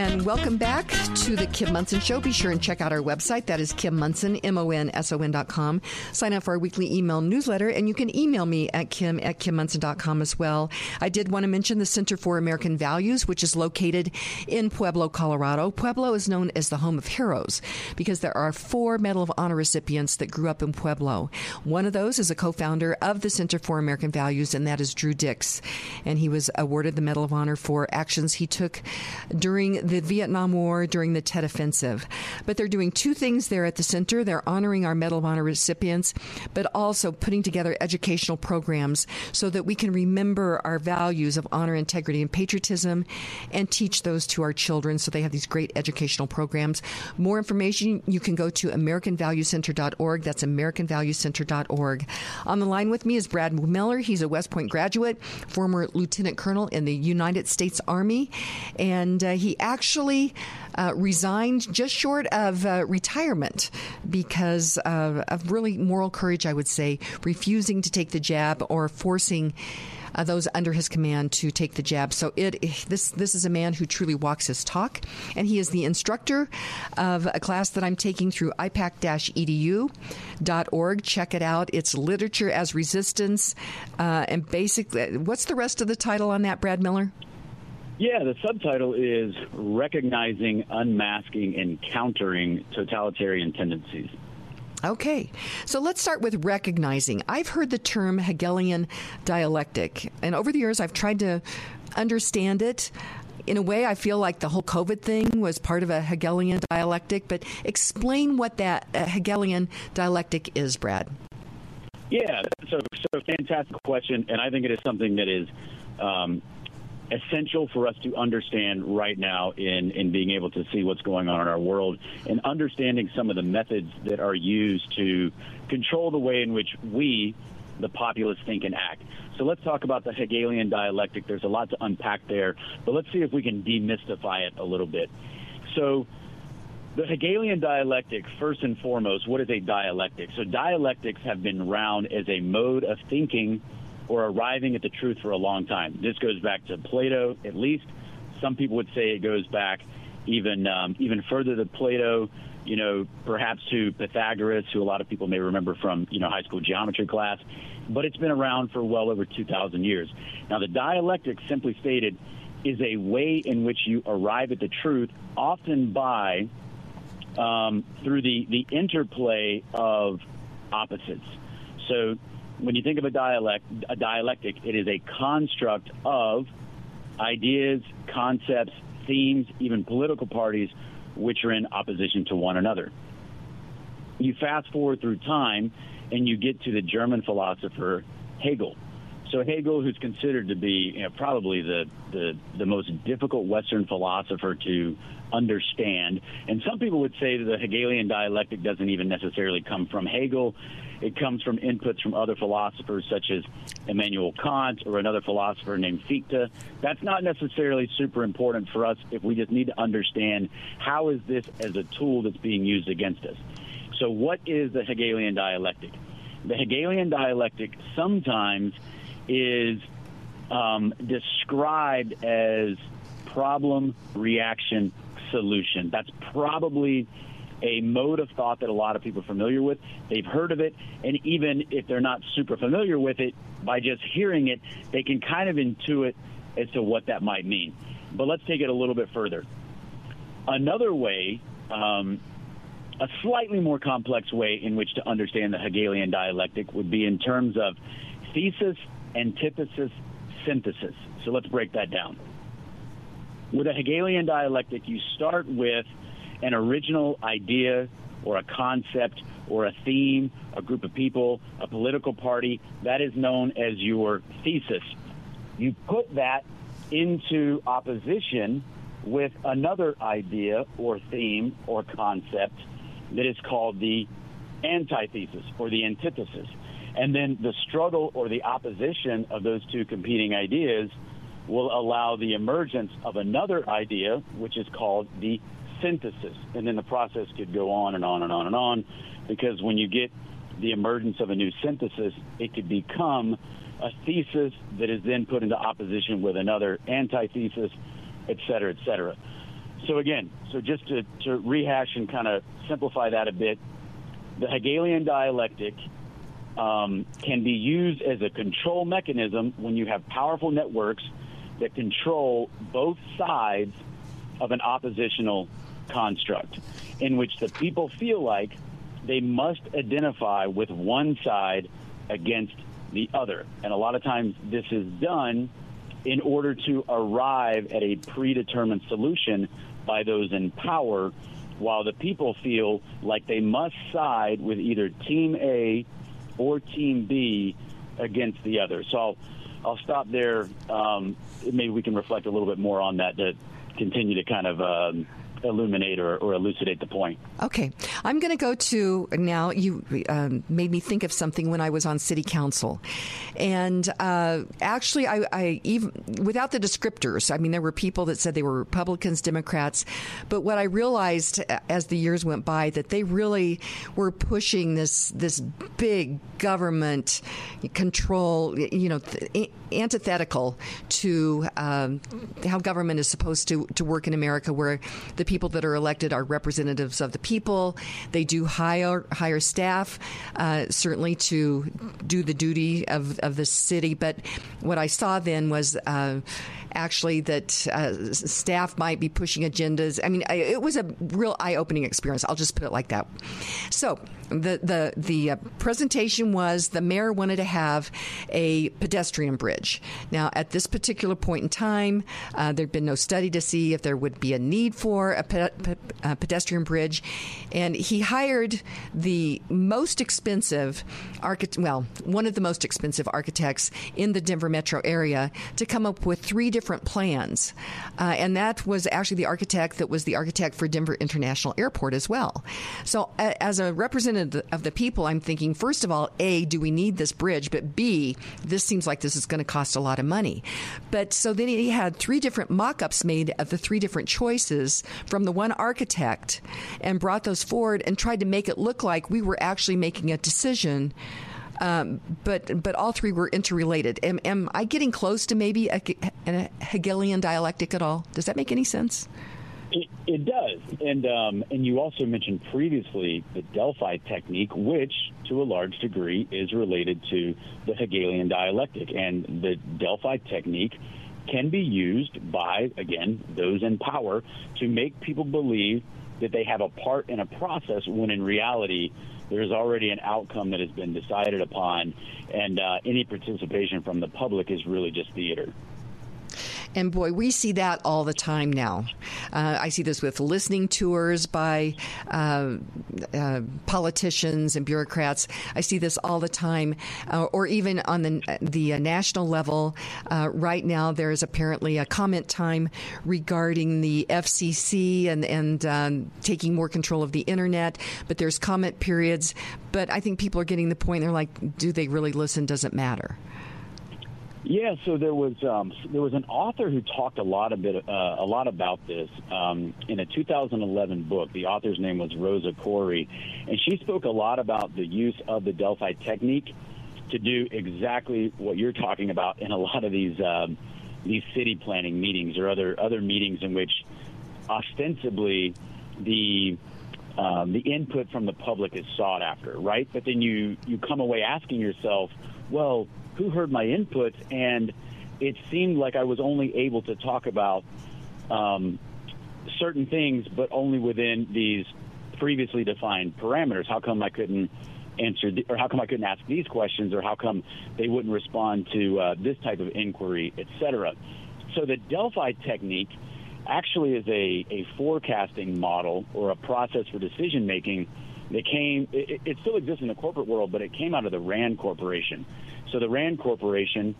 And welcome back to the Kim Monson Show. Be sure and check out our website. That is Kim Monson, M-O-N-S-O-N dot com. Sign up for our weekly email newsletter, and you can email me at kim at kimmonson.com as well. I did want to mention the Center for American Values, which is located in Pueblo, Colorado. Pueblo is known as the home of heroes because there are four Medal of Honor recipients that grew up in Pueblo. One of those is a co-founder of the Center for American Values, and that is Drew Dix. And he was awarded the Medal of Honor for actions he took during the Vietnam War, during the Tet Offensive. But they're doing two things there at the center. They're honoring our Medal of Honor recipients, but also putting together educational programs so that we can remember our values of honor, integrity, and patriotism and teach those to our children so they have these great educational programs. More information, you can go to AmericanValueCenter.org. That's AmericanValueCenter.org. On the line with me is Brad Miller. He's a West Point graduate, former lieutenant colonel in the United States Army, and uh, he actually uh, resigned just short of uh, retirement because of really moral courage, I would say, refusing to take the jab or forcing. Uh, those under his command to take the jab. So it this this is a man who truly walks his talk, and he is the instructor of a class that I'm taking through ipak-edu.org. Check it out. It's literature as resistance, uh, and basically, what's the rest of the title on that, Brad Miller? Yeah, the subtitle is Recognizing, Unmasking, and Countering Totalitarian Tendencies. Okay, so let's start with recognizing. I've heard the term Hegelian dialectic, and over the years I've tried to understand it. In a way, I feel like the whole COVID thing was part of a Hegelian dialectic, but explain what that uh, Hegelian dialectic is, Brad. Yeah, so, so fantastic question, and I think it is something that is um, essential for us to understand right now in, in being able to see what's going on in our world and understanding some of the methods that are used to control the way in which we, the populace, think and act. So let's talk about the Hegelian dialectic. There's a lot to unpack there, but let's see if we can demystify it a little bit. So the Hegelian dialectic, first and foremost, what is a dialectic? So dialectics have been around as a mode of thinking or arriving at the truth for a long time. This goes back to Plato, at least. Some people would say it goes back even um, even further than Plato. You know, perhaps to Pythagoras, who a lot of people may remember from you know high school geometry class. But it's been around for well over 2,000 years. Now, the dialectic, simply stated, is a way in which you arrive at the truth, often by um, through the the interplay of opposites. So when you think of a dialect, a dialectic, it is a construct of ideas, concepts, themes, even political parties, which are in opposition to one another. You fast forward through time, and you get to the German philosopher Hegel. So Hegel, who's considered to be you know, probably the, the the most difficult Western philosopher to understand, and some people would say that the Hegelian dialectic doesn't even necessarily come from Hegel. It comes from inputs from other philosophers such as Immanuel Kant or another philosopher named Fichte. That's not necessarily super important for us if we just need to understand how is this as a tool that's being used against us. So what is the Hegelian dialectic? The Hegelian dialectic sometimes is um, described as problem, reaction, solution. That's probably a mode of thought that a lot of people are familiar with. They've heard of it, and even if they're not super familiar with it, by just hearing it, they can kind of intuit as to what that might mean. But let's take it a little bit further. Another way, um, a slightly more complex way in which to understand the Hegelian dialectic would be in terms of thesis, antithesis, synthesis. So let's break that down. With a Hegelian dialectic, you start with an original idea or a concept or a theme, a group of people, a political party, that is known as your thesis. You put that into opposition with another idea or theme or concept that is called the antithesis or the antithesis. And then the struggle or the opposition of those two competing ideas will allow the emergence of another idea, which is called the synthesis. And then the process could go on and on and on and on because when you get the emergence of a new synthesis, it could become a thesis that is then put into opposition with another antithesis, et cetera, et cetera. so again, so just to, to rehash and kind of simplify that a bit, the Hegelian dialectic um, can be used as a control mechanism when you have powerful networks that control both sides of an oppositional construct, in which the people feel like they must identify with one side against the other. And a lot of times this is done in order to arrive at a predetermined solution by those in power, while the people feel like they must side with either Team A or Team B against the other. So I'll, I'll stop there. Um, maybe we can reflect a little bit more on that to continue to kind of um, illuminate or, or, elucidate the point. Okay. I'm going to go to now. You um, made me think of something when I was on city council. And uh, actually, I, I, even without the descriptors, I mean, there were people that said they were Republicans, Democrats. But what I realized as the years went by that they really were pushing this, this big government control, you know, th- antithetical to um, how government is supposed to, to work in America, where the people that are elected are representatives of the people. They do hire hire staff, uh, certainly to do the duty of, of the city. But what I saw then was. Uh, actually that uh, staff might be pushing agendas. I mean, it was a real eye-opening experience. I'll just put it like that. So the the the uh, presentation was the mayor wanted to have a pedestrian bridge. Now, at this particular point in time, uh, there'd been no study to see if there would be a need for a, pe- pe- a pedestrian bridge, and he hired the most expensive architect. Well, one of the most expensive architects in the Denver metro area to come up with three different plans, uh, and that was actually the architect that was the architect for Denver International Airport as well. So, as a representative of the people, I'm thinking, first of all, A, do we need this bridge? But B, this seems like this is going to cost a lot of money. But so then he had three different mock ups made of the three different choices from the one architect and brought those forward and tried to make it look like we were actually making a decision. Um, but but all three were interrelated. Am, am I getting close to maybe a, a Hegelian dialectic at all? Does that make any sense? It, it does, and um, and you also mentioned previously the Delphi technique, which to a large degree is related to the Hegelian dialectic, and the Delphi technique can be used by again those in power to make people believe that they have a part in a process when in reality there's already an outcome that has been decided upon, and uh, any participation from the public is really just theater. And boy, we see that all the time now. Uh, I see this with listening tours by uh, uh, politicians and bureaucrats. I see this all the time, uh, or even on the the uh, national level. Uh, right now, there is apparently a comment time regarding the FCC and and um, taking more control of the internet. But there's comment periods. But I think people are getting the point. They're like, do they really listen? Does it matter? Yeah, so there was um, there was an author who talked a lot a bit uh, a lot about this um, in a 2011 book. The author's name was Rosa Koire, and she spoke a lot about the use of the Delphi technique to do exactly what you're talking about in a lot of these um, these city planning meetings or other other meetings in which ostensibly the um, the input from the public is sought after, right? But then you you come away asking yourself, well who heard my input, and it seemed like I was only able to talk about um, certain things, but only within these previously defined parameters. How come I couldn't answer, or how come I couldn't ask these questions, or how come they wouldn't respond to uh, this type of inquiry, etc. So the Delphi technique actually is a, a forecasting model or a process for decision making that came. It, it still exists in the corporate world, but it came out of the Rand Corporation. So the Rand Corporation,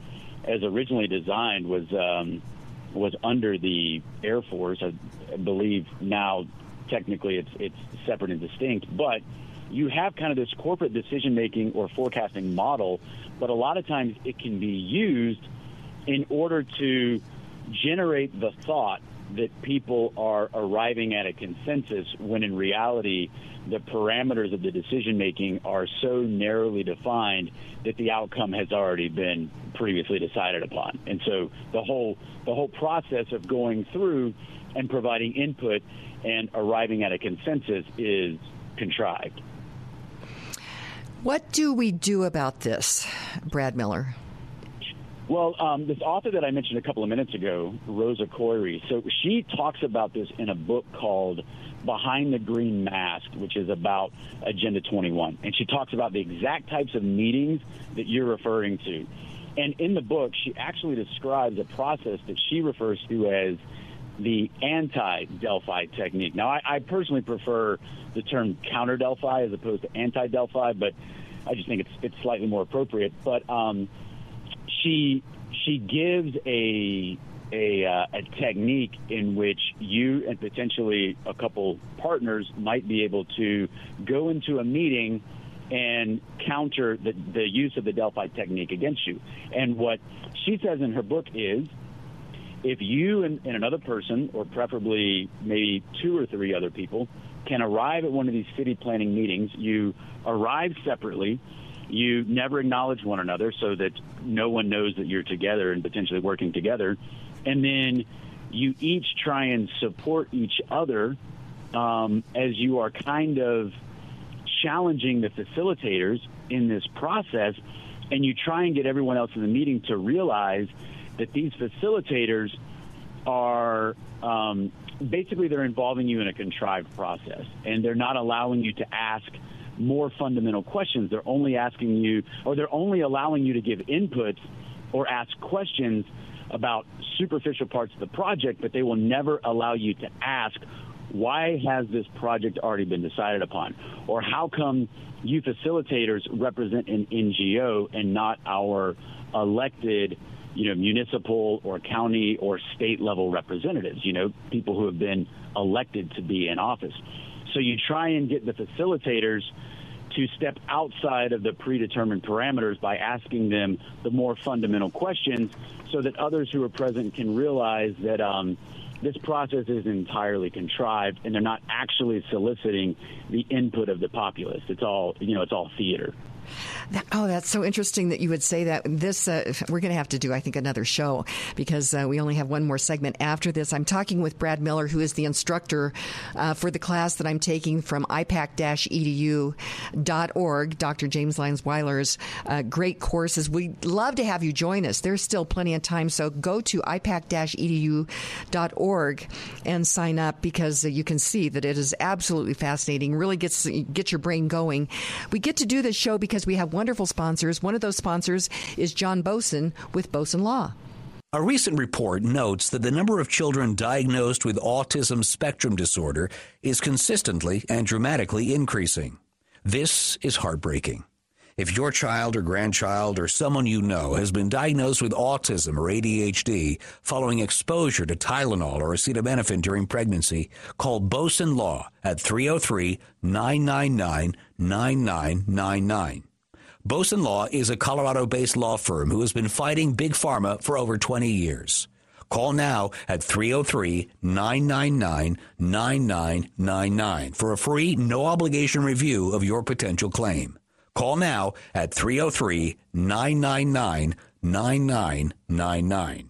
as originally designed, was um, was under the Air Force. I believe now technically it's it's separate and distinct, but you have kind of this corporate decision making or forecasting model, but a lot of times it can be used in order to generate the thought that people are arriving at a consensus when in reality the parameters of the decision making are so narrowly defined that the outcome has already been previously decided upon. And so the whole the whole process of going through and providing input and arriving at a consensus is contrived. What do we do about this, Brad Miller? Well, um, this author that I mentioned a couple of minutes ago, Rosa Koire, so she talks about this in a book called Behind the Green Mask, which is about Agenda 21. And she talks about the exact types of meetings that you're referring to. And in the book, she actually describes a process that she refers to as the anti Delphi technique. Now, I, I personally prefer the term counter Delphi as opposed to anti Delphi, but I just think it's it's slightly more appropriate. But um, she she gives a a, uh, a technique in which you and potentially a couple partners might be able to go into a meeting and counter the, the use of the Delphi technique against you. And what she says in her book is if you and, and another person, or preferably maybe two or three other people, can arrive at one of these city planning meetings, you arrive separately. You never acknowledge one another so that no one knows that you're together and potentially working together. And then you each try and support each other um, as you are kind of challenging the facilitators in this process. And you try and get everyone else in the meeting to realize that these facilitators are um, basically they're involving you in a contrived process and they're not allowing you to ask more fundamental questions. They're only asking you, or they're only allowing you to give inputs or ask questions about superficial parts of the project, but they will never allow you to ask, why has this project already been decided upon? Or how come you facilitators represent an NGO and not our elected you know, municipal or county or state level representatives, you know, people who have been elected to be in office. So you try and get the facilitators to step outside of the predetermined parameters by asking them the more fundamental questions so that others who are present can realize that um, this process is entirely contrived and they're not actually soliciting the input of the populace. It's all, you know, it's all theater. Oh, that's so interesting that you would say that. This uh, we're going to have to do, I think, another show because uh, we only have one more segment after this. I'm talking with Brad Miller, who is the instructor uh, for the class that I'm taking from ipak-edu.org. Dr. James Lyons Weiler's uh, great courses. We'd love to have you join us. There's still plenty of time, so go to ipak-edu.org and sign up because uh, you can see that it is absolutely fascinating. Really gets get your brain going. We get to do this show because because we have wonderful sponsors. One of those sponsors is John Boesen with Boesen Law. A recent report notes that the number of children diagnosed with autism spectrum disorder is consistently and dramatically increasing. This is heartbreaking. If your child or grandchild or someone you know has been diagnosed with autism or ADHD following exposure to Tylenol or acetaminophen during pregnancy, call Boesen Law at 303 999 9999. Boesen Law is a Colorado based law firm who has been fighting Big Pharma for over 20 years. Call now at 303 999 9999 for a free, no obligation review of your potential claim. Call now at 303 999 9999.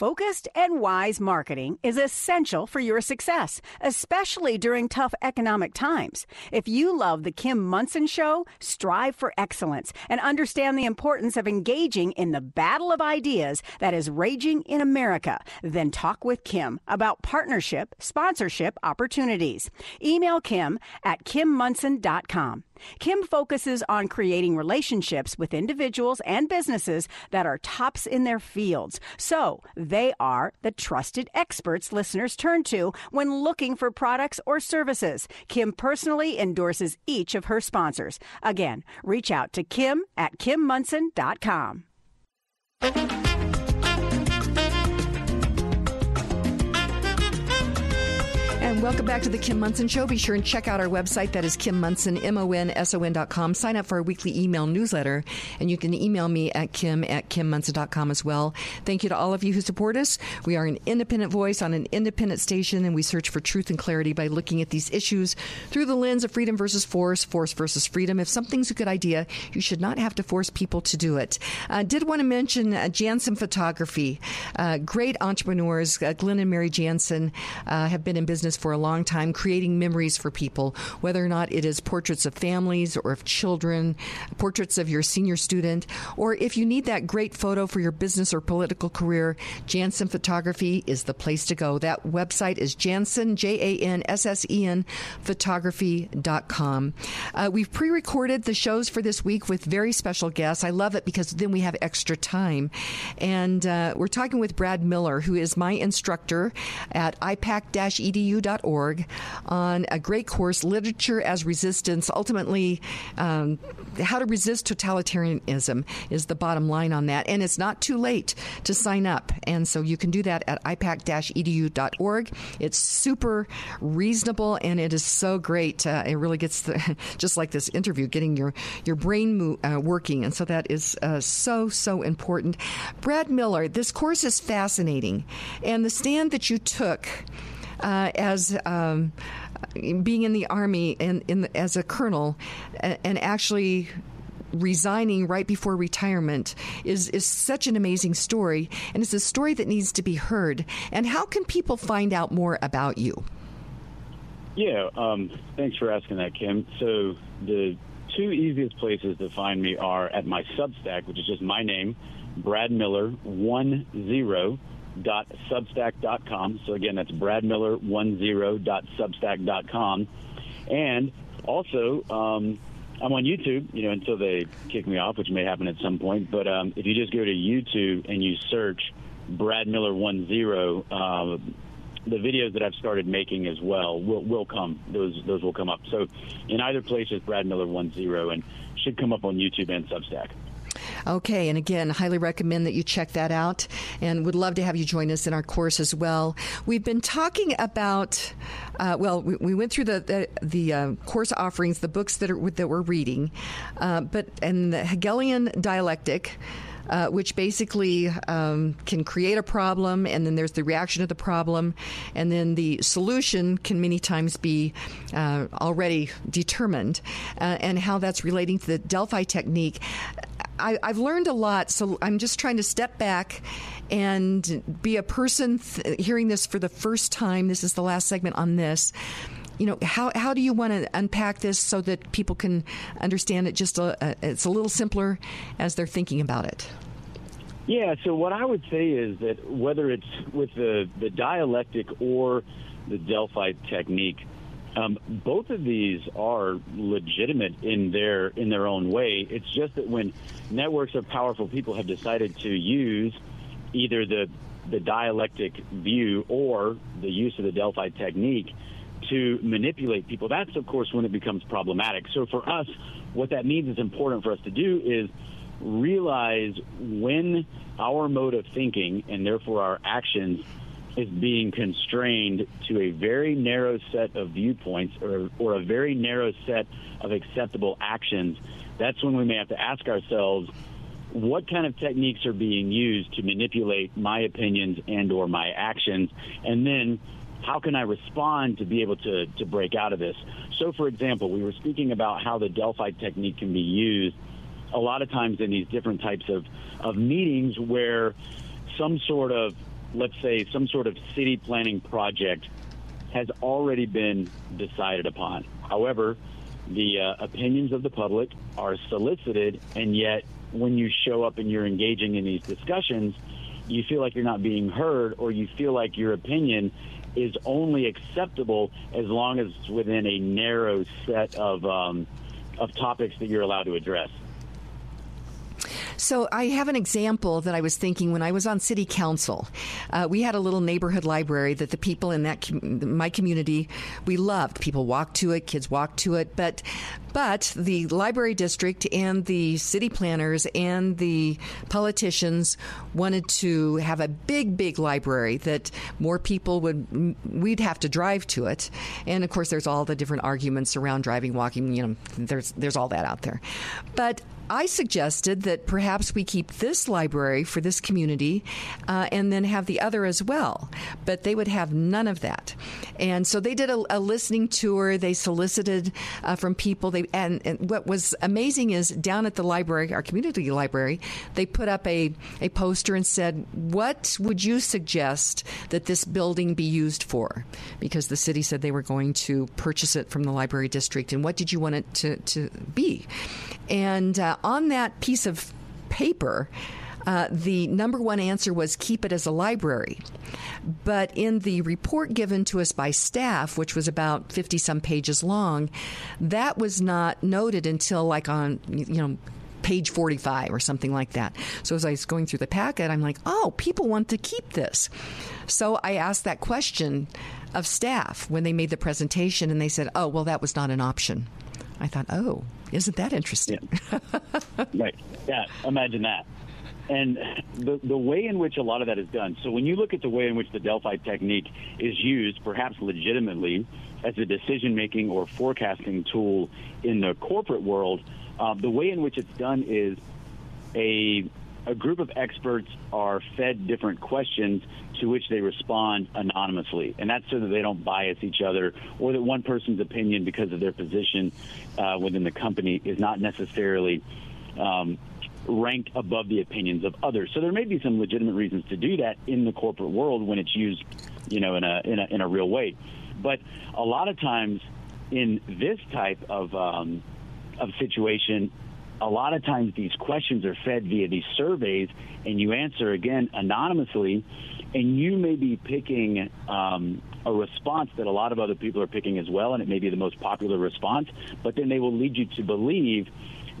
Focused and wise marketing is essential for your success, especially during tough economic times. If you love The Kim Monson Show, strive for excellence and understand the importance of engaging in the battle of ideas that is raging in America, then talk with Kim about partnership, sponsorship opportunities. Email Kim at kimmonson.com. Kim focuses on creating relationships with individuals and businesses that are tops in their fields. So they are the trusted experts listeners turn to when looking for products or services. Kim personally endorses each of her sponsors. Again, reach out to Kim at kimmonson.com. Welcome back to the Kim Monson Show. Be sure and check out our website. That is Kim Monson, M-O-N-S-O-N dot com. Sign up for our weekly email newsletter, and you can email me at kim at kimmonson.com as well. Thank you to all of you who support us. We are an independent voice on an independent station, and we search for truth and clarity by looking at these issues through the lens of freedom versus force, force versus freedom. If something's a good idea, you should not have to force people to do it. I uh, did want to mention uh, Janssen Photography. Uh, great entrepreneurs, uh, Glenn and Mary Janssen, uh, have been in business for a long time, creating memories for people, whether or not it is portraits of families or of children, portraits of your senior student, or if you need that great photo for your business or political career, Janssen Photography is the place to go. That website is Janssen, J A N S S E N, photography.com. Uh, we've pre recorded the shows for this week with very special guests. I love it because then we have extra time. And uh, we're talking with Brad Miller, who is my instructor at ipak-edu.com org on a great course, Literature as Resistance. Ultimately, um, how to resist totalitarianism is the bottom line on that. And it's not too late to sign up. And so you can do that at ipak-edu.org. It's super reasonable and it is so great. Uh, it really gets the, just like this interview, getting your, your brain mo- uh, working. And so that is uh, so, so important. Brad Miller, this course is fascinating. And the stand that you took uh, as um, being in the army and in the, as a colonel, and actually resigning right before retirement is is such an amazing story, and it's a story that needs to be heard. And how can people find out more about you? Yeah, um, thanks for asking that, Kim. So the two easiest places to find me are at my Substack, which is just my name, Brad Miller one zero bradmiller10.substack.com. So again, that's bradmiller10.substack.com. And also, um, I'm on YouTube, you know, until they kick me off, which may happen at some point. But um, if you just go to YouTube and you search Brad Miller 10, uh, the videos that I've started making as well will, will come. Those those will come up. So in either place is Brad Miller 10 and should come up on YouTube and Substack. Okay, and again, highly recommend that you check that out and would love to have you join us in our course as well. We've been talking about, uh, well, we, we, went through the, the, the uh, course offerings, the books that, are, that we're reading, uh, but and the Hegelian dialectic. Uh, which basically um, can create a problem, and then there's the reaction to the problem, and then the solution can many times be uh, already determined, uh, and how that's relating to the Delphi technique. I, have learned a lot, so I'm just trying to step back and be a person th- hearing this for the first time. This is the last segment on this. You know, how, how do you want to unpack this so that people can understand it just a, a, it's a little simpler as they're thinking about it? Yeah, so what I would say is that whether it's with the, the dialectic or the Delphi technique, um, both of these are legitimate in their in their own way. It's just that when networks of powerful people have decided to use either the the dialectic view or the use of the Delphi technique to manipulate people, that's of course when it becomes problematic. So for us, what that means is important for us to do is realize when our mode of thinking and therefore our actions is being constrained to a very narrow set of viewpoints or, or a very narrow set of acceptable actions, that's when we may have to ask ourselves, what kind of techniques are being used to manipulate my opinions and or my actions? And then how can I respond to be able to, to break out of this? So, for example, we were speaking about how the Delphi technique can be used a lot of times in these different types of, of meetings where some sort of let's say, some sort of city planning project has already been decided upon. However, the uh, opinions of the public are solicited, and yet when you show up and you're engaging in these discussions, you feel like you're not being heard, or you feel like your opinion is only acceptable as long as it's within a narrow set of um, of topics that you're allowed to address. So I have an example that I was thinking when I was on city council. Uh, we had a little neighborhood library that the people in that com- my community we loved. People walked to it, kids walked to it, but but the library district and the city planners and the politicians wanted to have a big, big library that more people would, we'd have to drive to it. And of course, there's all the different arguments around driving, walking, you know, there's, there's all that out there. But I suggested that perhaps we keep this library for this community uh, and then have the other as well. But they would have none of that. And so they did a, a listening tour. They solicited uh, from people. They and, and, what was amazing is down at the library, our community library, they put up a, a poster and said, What would you suggest that this building be used for? Because the city said they were going to purchase it from the library district. And what did you want it to, to be? And uh, on that piece of paper, uh, the number one answer was keep it as a library. But in the report given to us by staff, which was about 50 some pages long, that was not noted until like on, you know, page 45 or something like that. So as I was going through the packet, I'm like, oh, people want to keep this. So I asked that question of staff when they made the presentation, and they said, oh, well, that was not an option. I thought, oh, isn't that interesting? Yeah. right. Yeah. Imagine that. And the, the way in which a lot of that is done. So when you look at the way in which the Delphi technique is used, perhaps legitimately, as a decision making or forecasting tool in the corporate world, uh, the way in which it's done is a a group of experts are fed different questions to which they respond anonymously. And that's so that they don't bias each other or that one person's opinion, because of their position uh, within the company, is not necessarily um, ranked above the opinions of others. So there may be some legitimate reasons to do that in the corporate world when it's used, you know, in a, in a, in a real way. But a lot of times in this type of, um, of situation, a lot of times these questions are fed via these surveys, and you answer again anonymously, and you may be picking um, a response that a lot of other people are picking as well, and it may be the most popular response, but then they will lead you to believe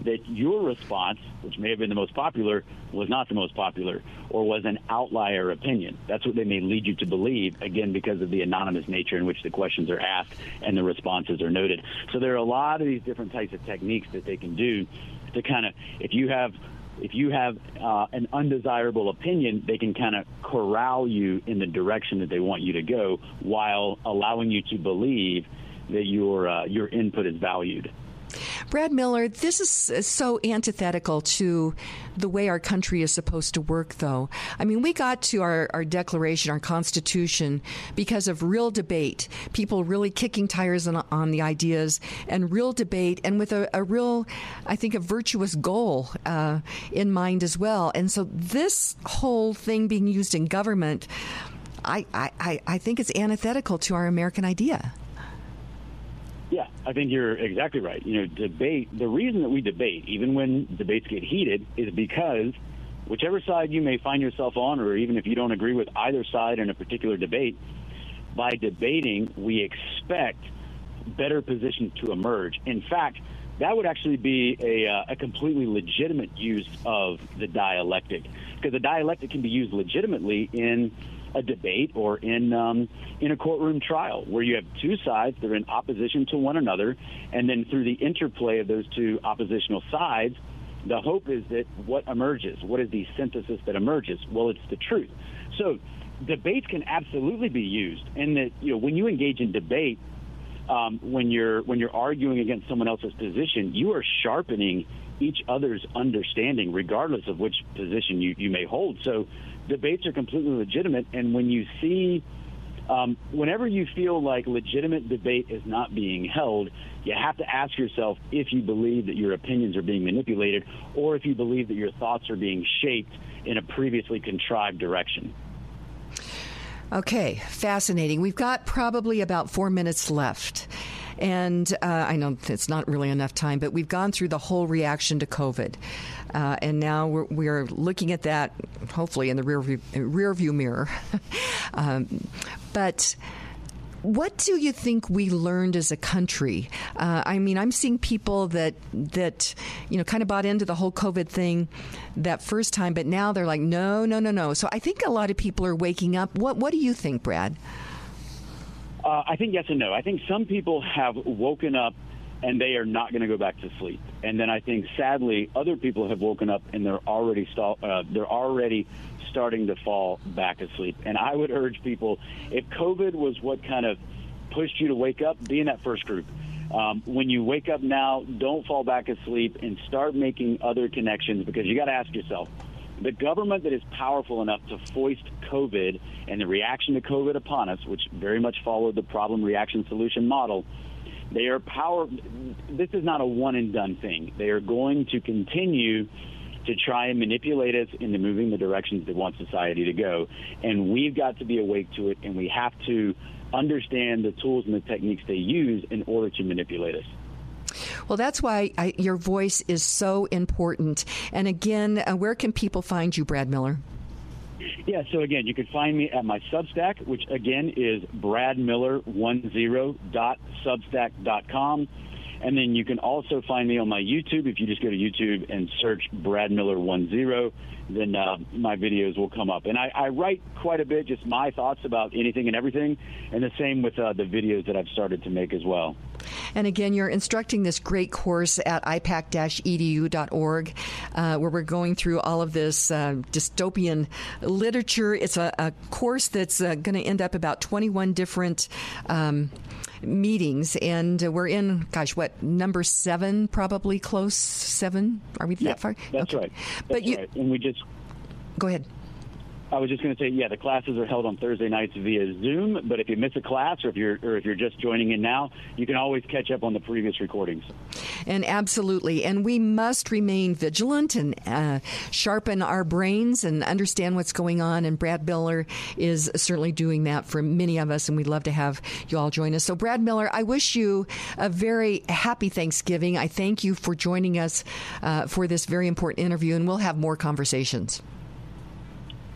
that your response, which may have been the most popular, was not the most popular or was an outlier opinion. That's what they may lead you to believe, again, because of the anonymous nature in which the questions are asked and the responses are noted. So there are a lot of these different types of techniques that they can do to kind of, if you have if you have uh, an undesirable opinion, they can kind of corral you in the direction that they want you to go while allowing you to believe that your uh, your input is valued. Brad Miller, this is so antithetical to the way our country is supposed to work, though. I mean, we got to our, our Declaration, our Constitution, because of real debate, people really kicking tires on, on the ideas, and real debate, and with a, a real, I think, a virtuous goal uh, in mind as well. And so, this whole thing being used in government, I, I, I think it's antithetical to our American idea. Yeah, I think you're exactly right. You know, debate, the reason that we debate, even when debates get heated, is because whichever side you may find yourself on, or even if you don't agree with either side in a particular debate, by debating, we expect better positions to emerge. In fact, that would actually be a, uh, a completely legitimate use of the dialectic, because the dialectic can be used legitimately in a debate or in um, in a courtroom trial where you have two sides that are in opposition to one another, and then through the interplay of those two oppositional sides, the hope is that what emerges, what is the synthesis that emerges? Well, it's the truth. So debates can absolutely be used, and that you know when you engage in debate. Um, when you're when you're arguing against someone else's position, you are sharpening each other's understanding, regardless of which position you, you may hold. So debates are completely legitimate. And when you see, um, whenever you feel like legitimate debate is not being held, you have to ask yourself if you believe that your opinions are being manipulated or if you believe that your thoughts are being shaped in a previously contrived direction. Okay, fascinating. We've got probably about four minutes left. And uh, I know it's not really enough time, but we've gone through the whole reaction to COVID. Uh, and now we're, we're, looking at that, hopefully, in the rear view, rear view mirror. um, but what do you think we learned as a country? Uh, I mean, I'm seeing people that that you know kind of bought into the whole COVID thing that first time, but now they're like, no, no, no, no. So I think a lot of people are waking up. What What do you think, Brad? Uh, I think yes and no. I think some people have woken up and they are not going to go back to sleep. And then I think, sadly, other people have woken up and they're already st- uh, they're already starting to fall back asleep. And I would urge people, if COVID was what kind of pushed you to wake up, be in that first group. Um, when you wake up now, don't fall back asleep and start making other connections because you got to ask yourself, the government that is powerful enough to foist COVID and the reaction to COVID upon us, which very much followed the problem reaction solution model, they are power. This is not a one and done thing. They are going to continue to try and manipulate us into moving the directions they want society to go. And we've got to be awake to it, and we have to understand the tools and the techniques they use in order to manipulate us. Well, that's why I, your voice is so important. And again, uh, where can people find you, Brad Miller? Yeah, so again, you can find me at my Substack, which again is bradmiller10.substack.com. And then you can also find me on my YouTube. If you just go to YouTube and search Brad Miller 10, then uh, my videos will come up. And I, I, write quite a bit, just my thoughts about anything and everything, and the same with uh, the videos that I've started to make as well. And again, you're instructing this great course at ipak-edu.org, uh, where we're going through all of this uh, dystopian literature. It's a, a course that's uh, going to end up about 21 different. Um, meetings, and we're in, gosh, what number seven? Probably close seven. Are we yeah, that far? That's okay. right. That's but you, right. and we just go ahead. I was just going to say, yeah, the classes are held on Thursday nights via Zoom. But if you miss a class, or if you're or if you're just joining in now, you can always catch up on the previous recordings. And absolutely, and we must remain vigilant and uh, sharpen our brains and understand what's going on. And Brad Miller is certainly doing that for many of us, and we'd love to have you all join us. So, Brad Miller, I wish you a very happy Thanksgiving. I thank you for joining us uh, for this very important interview, and we'll have more conversations.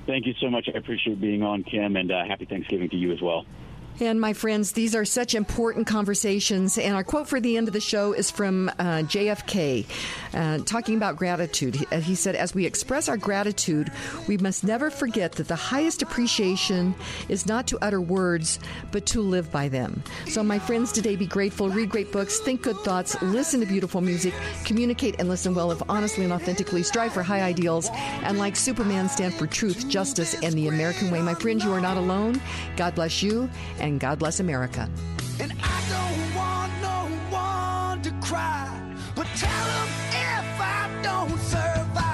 Thank you so much. I appreciate being on, Kim, and uh, happy Thanksgiving to you as well. And my friends, these are such important conversations. And our quote for the end of the show is from uh, JFK, uh, talking about gratitude. He, uh, he, said, As we express our gratitude, we must never forget that the highest appreciation is not to utter words, but to live by them. So, my friends, today be grateful, read great books, think good thoughts, listen to beautiful music, communicate and listen well, if honestly and authentically, strive for high ideals, and like Superman, stand for truth, justice, and the American way. My friends, you are not alone. God bless you God bless America. And I don't want no one to cry, but tell them if I don't survive.